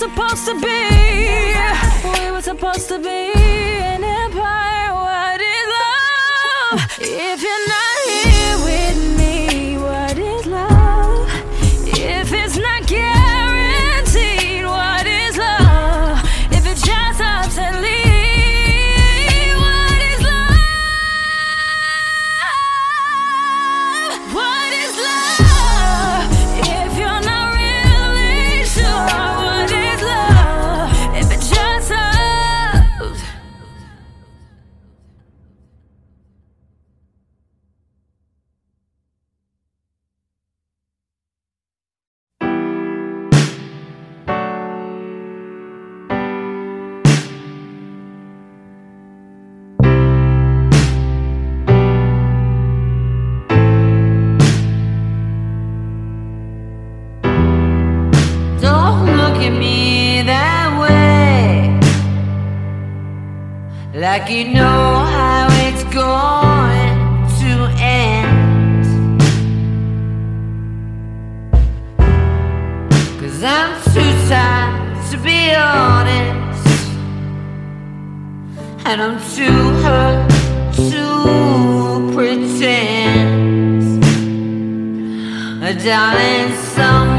supposed to be. like you know how it's going to end. Cause I'm too tired to be honest, and I'm too hurt to pretend. Darling, Some.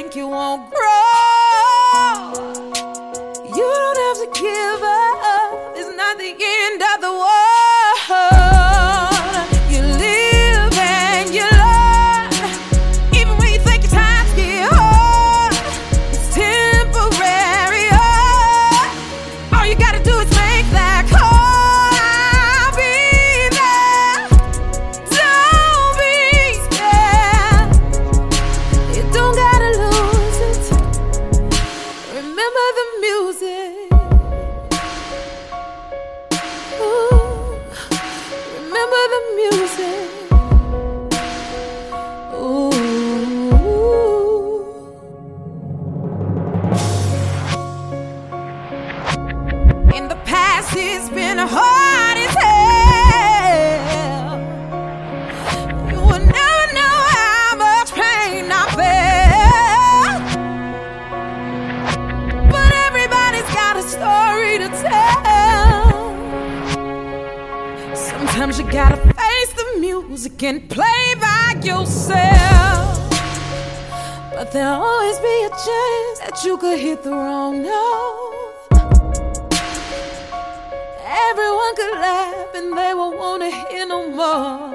think you won't grow. You don't have to give can play by yourself. But there'll always be a chance that you could hit the wrong note. Everyone could laugh and they won't want to hear no more.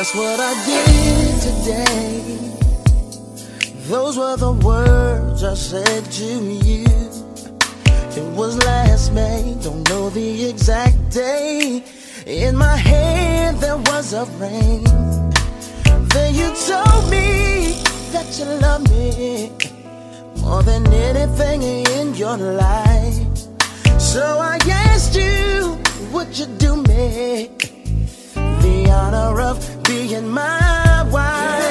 Guess what I did today? Those were the words I said to you. It was last May, don't know the exact day. In my hand there was a ring. Then you told me that you love me more than anything in your life. So I asked you, would you do me the honor of being my wife?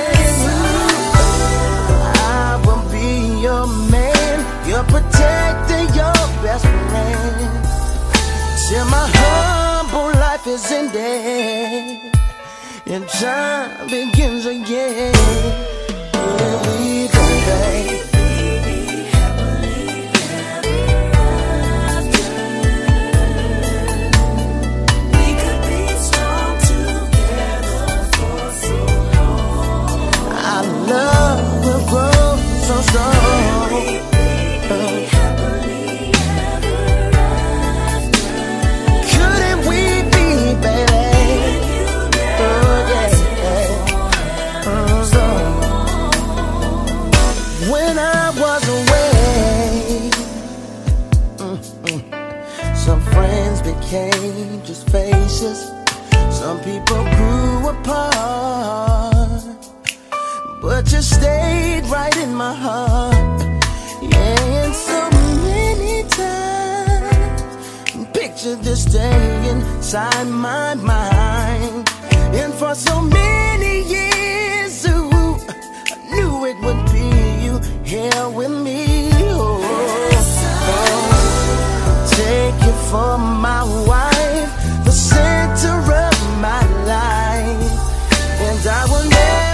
I will be your man, your protector, your best friend. Till my humble life is ended and time begins again. Here we go, babe. Some friends became just faces. Some people grew apart. You stayed right in my heart. Yeah, and so many times. Picture this day inside my mind. And for so many years, ooh, I knew it would be you here with me. Oh. Take you for my wife, the center of my life. And I will never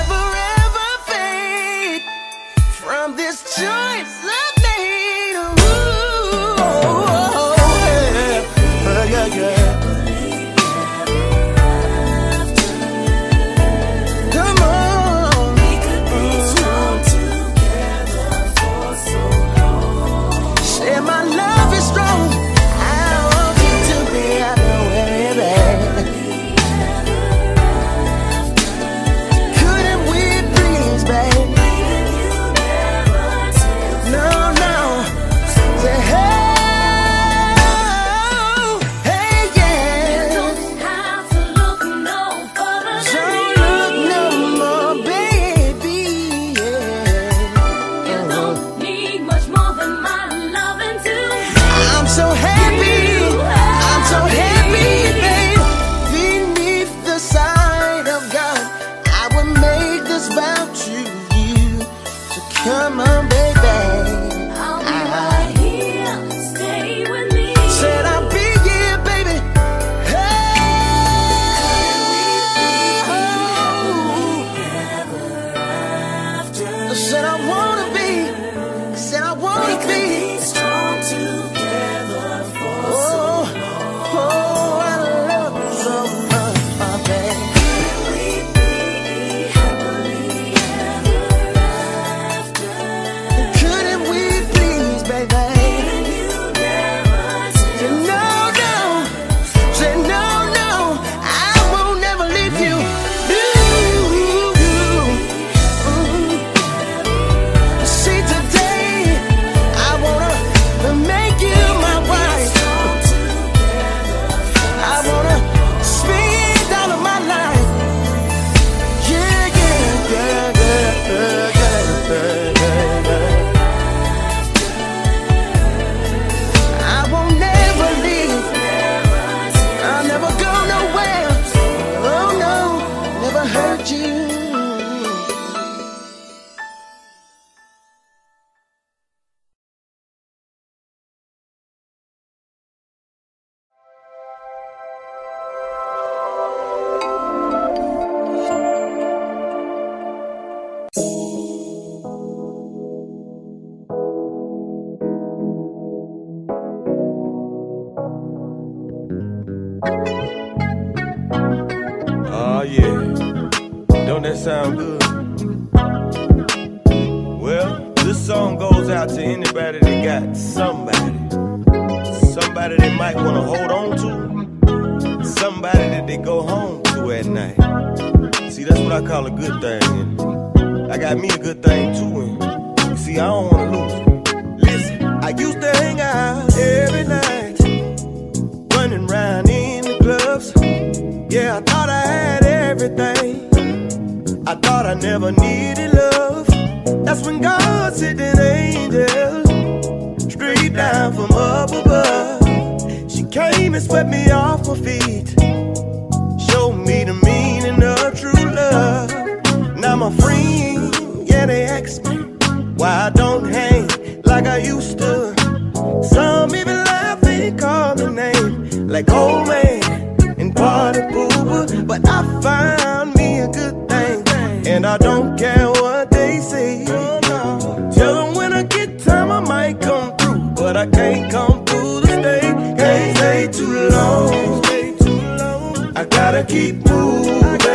come through stay. Can't stay too long. I gotta keep moving.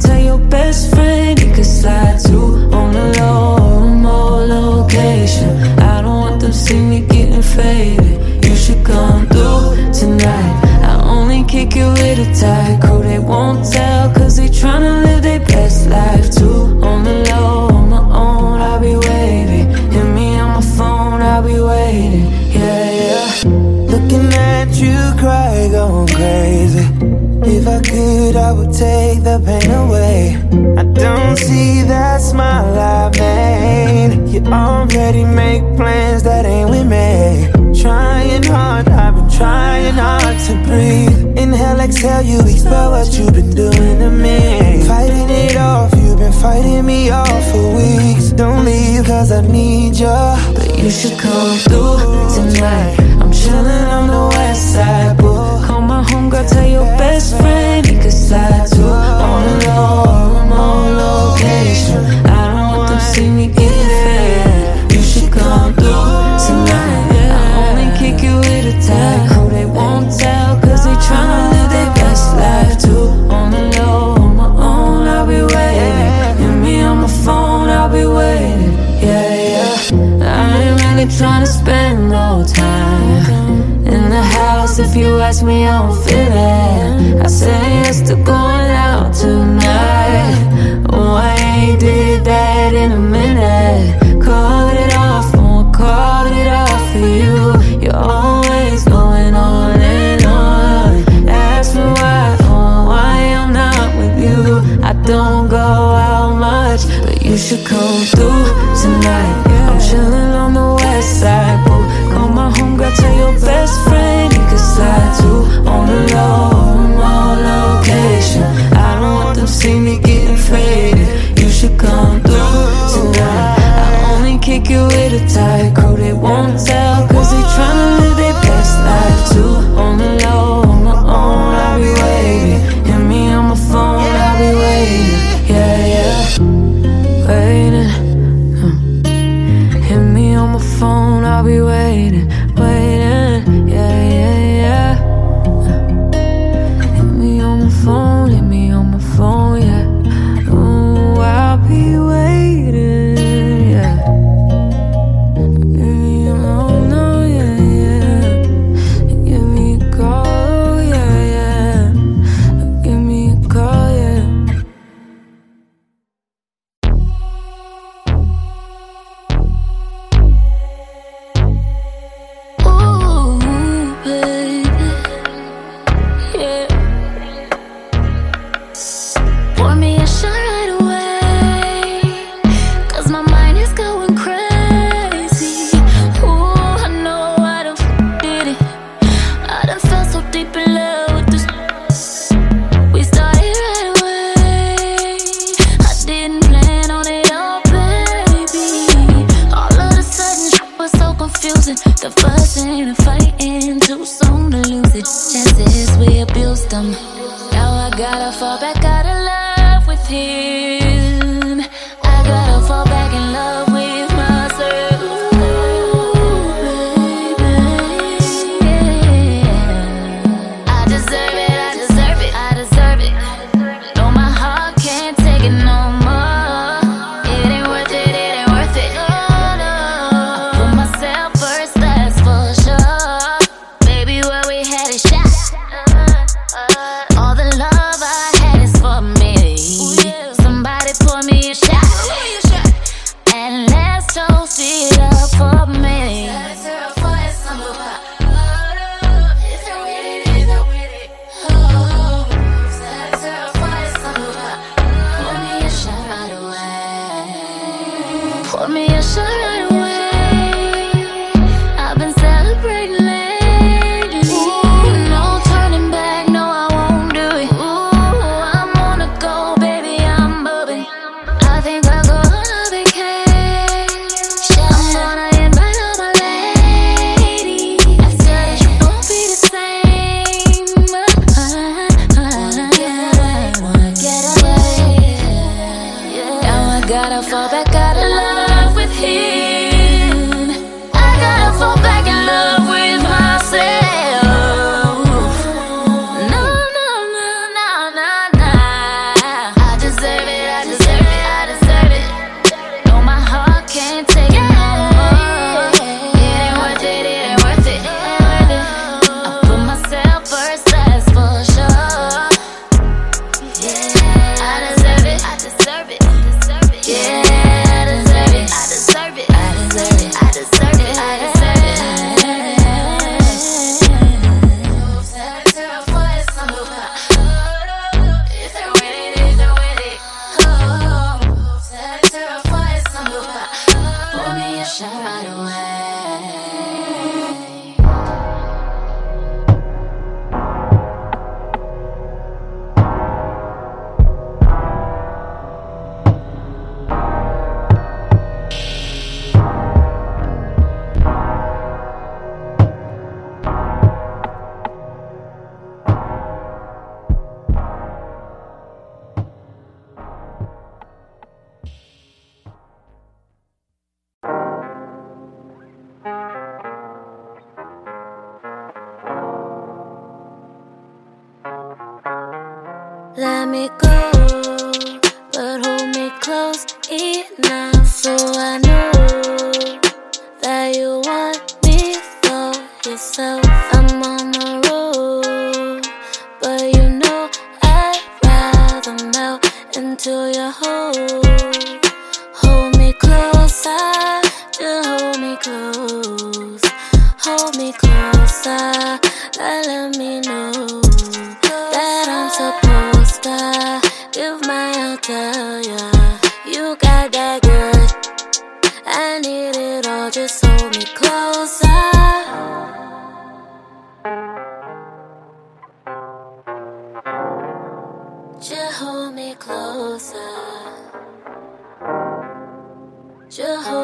Tell your best friend you can slide too on the low, remote location. I don't want them see me getting faded. I could, I would take the pain away. I don't see that smile I made. You already make plans that ain't with me. Trying hard, I've been trying hard to breathe. Inhale, exhale, you expel what you've been doing to me. Fighting it off, you've been fighting me off for weeks. Don't leave, cause I need you. You should come through tonight. I'm chilling on the west side, boo. Call my homegirl, tell your best friend you can slide to on the low, remote location. I don't want them see me getting Ask me, I don't feel it. I say yes to going out tonight. Oh, I ain't did that in a minute. Called it off, won't call it off for you. You're always going on and on. Ask me why, oh, why I'm not with you. I don't go out much, but you should come through tonight. I'm chilling on the west side, boo. Call my homegirl, tell your low, remote location. I don't want them to see me getting faded. You should come through tonight. I only kick you with a tight crew. They won't tell,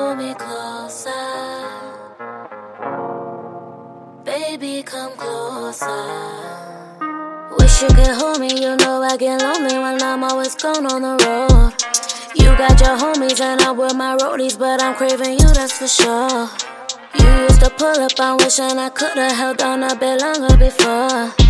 Hold me closer. Baby, come closer. Wish you could hold me, you know I get lonely when I'm always gone on the road. You got your homies and I'm with my roadies, but I'm craving you, that's for sure. You used to pull up, I'm wishing I could've held on a bit longer before.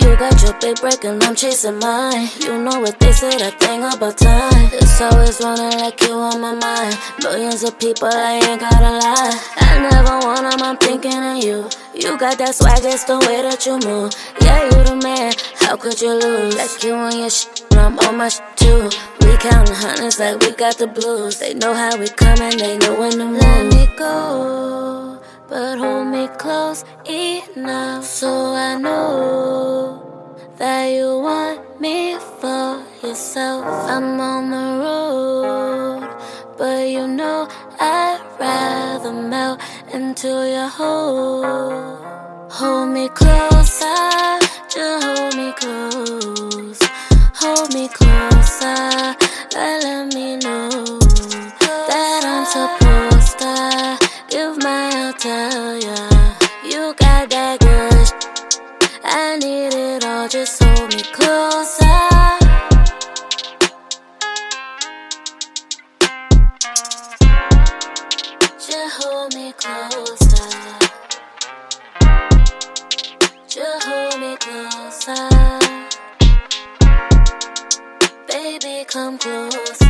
You got your big break and I'm chasing mine. You know what they say, that thing about time. It's always running like you on my mind. Millions of people, I ain't gotta lie. I never want 'em, I'm thinking of you. You got that swag, it's the way that you move. Yeah, you the man, how could you lose? Like you on your shit, I'm on my shit too. We counting hundreds like we got the blues. They know how we coming, they know when to move. Let me go, but hold me close enough so I know that you want me for yourself. I'm on the road, but you know I'd rather melt into your hole. Hold me closer, just hold me close. Hold me closer, let me know that I'm supposed need it all, just hold me closer. Just hold me closer. Just hold me closer. Baby, come closer.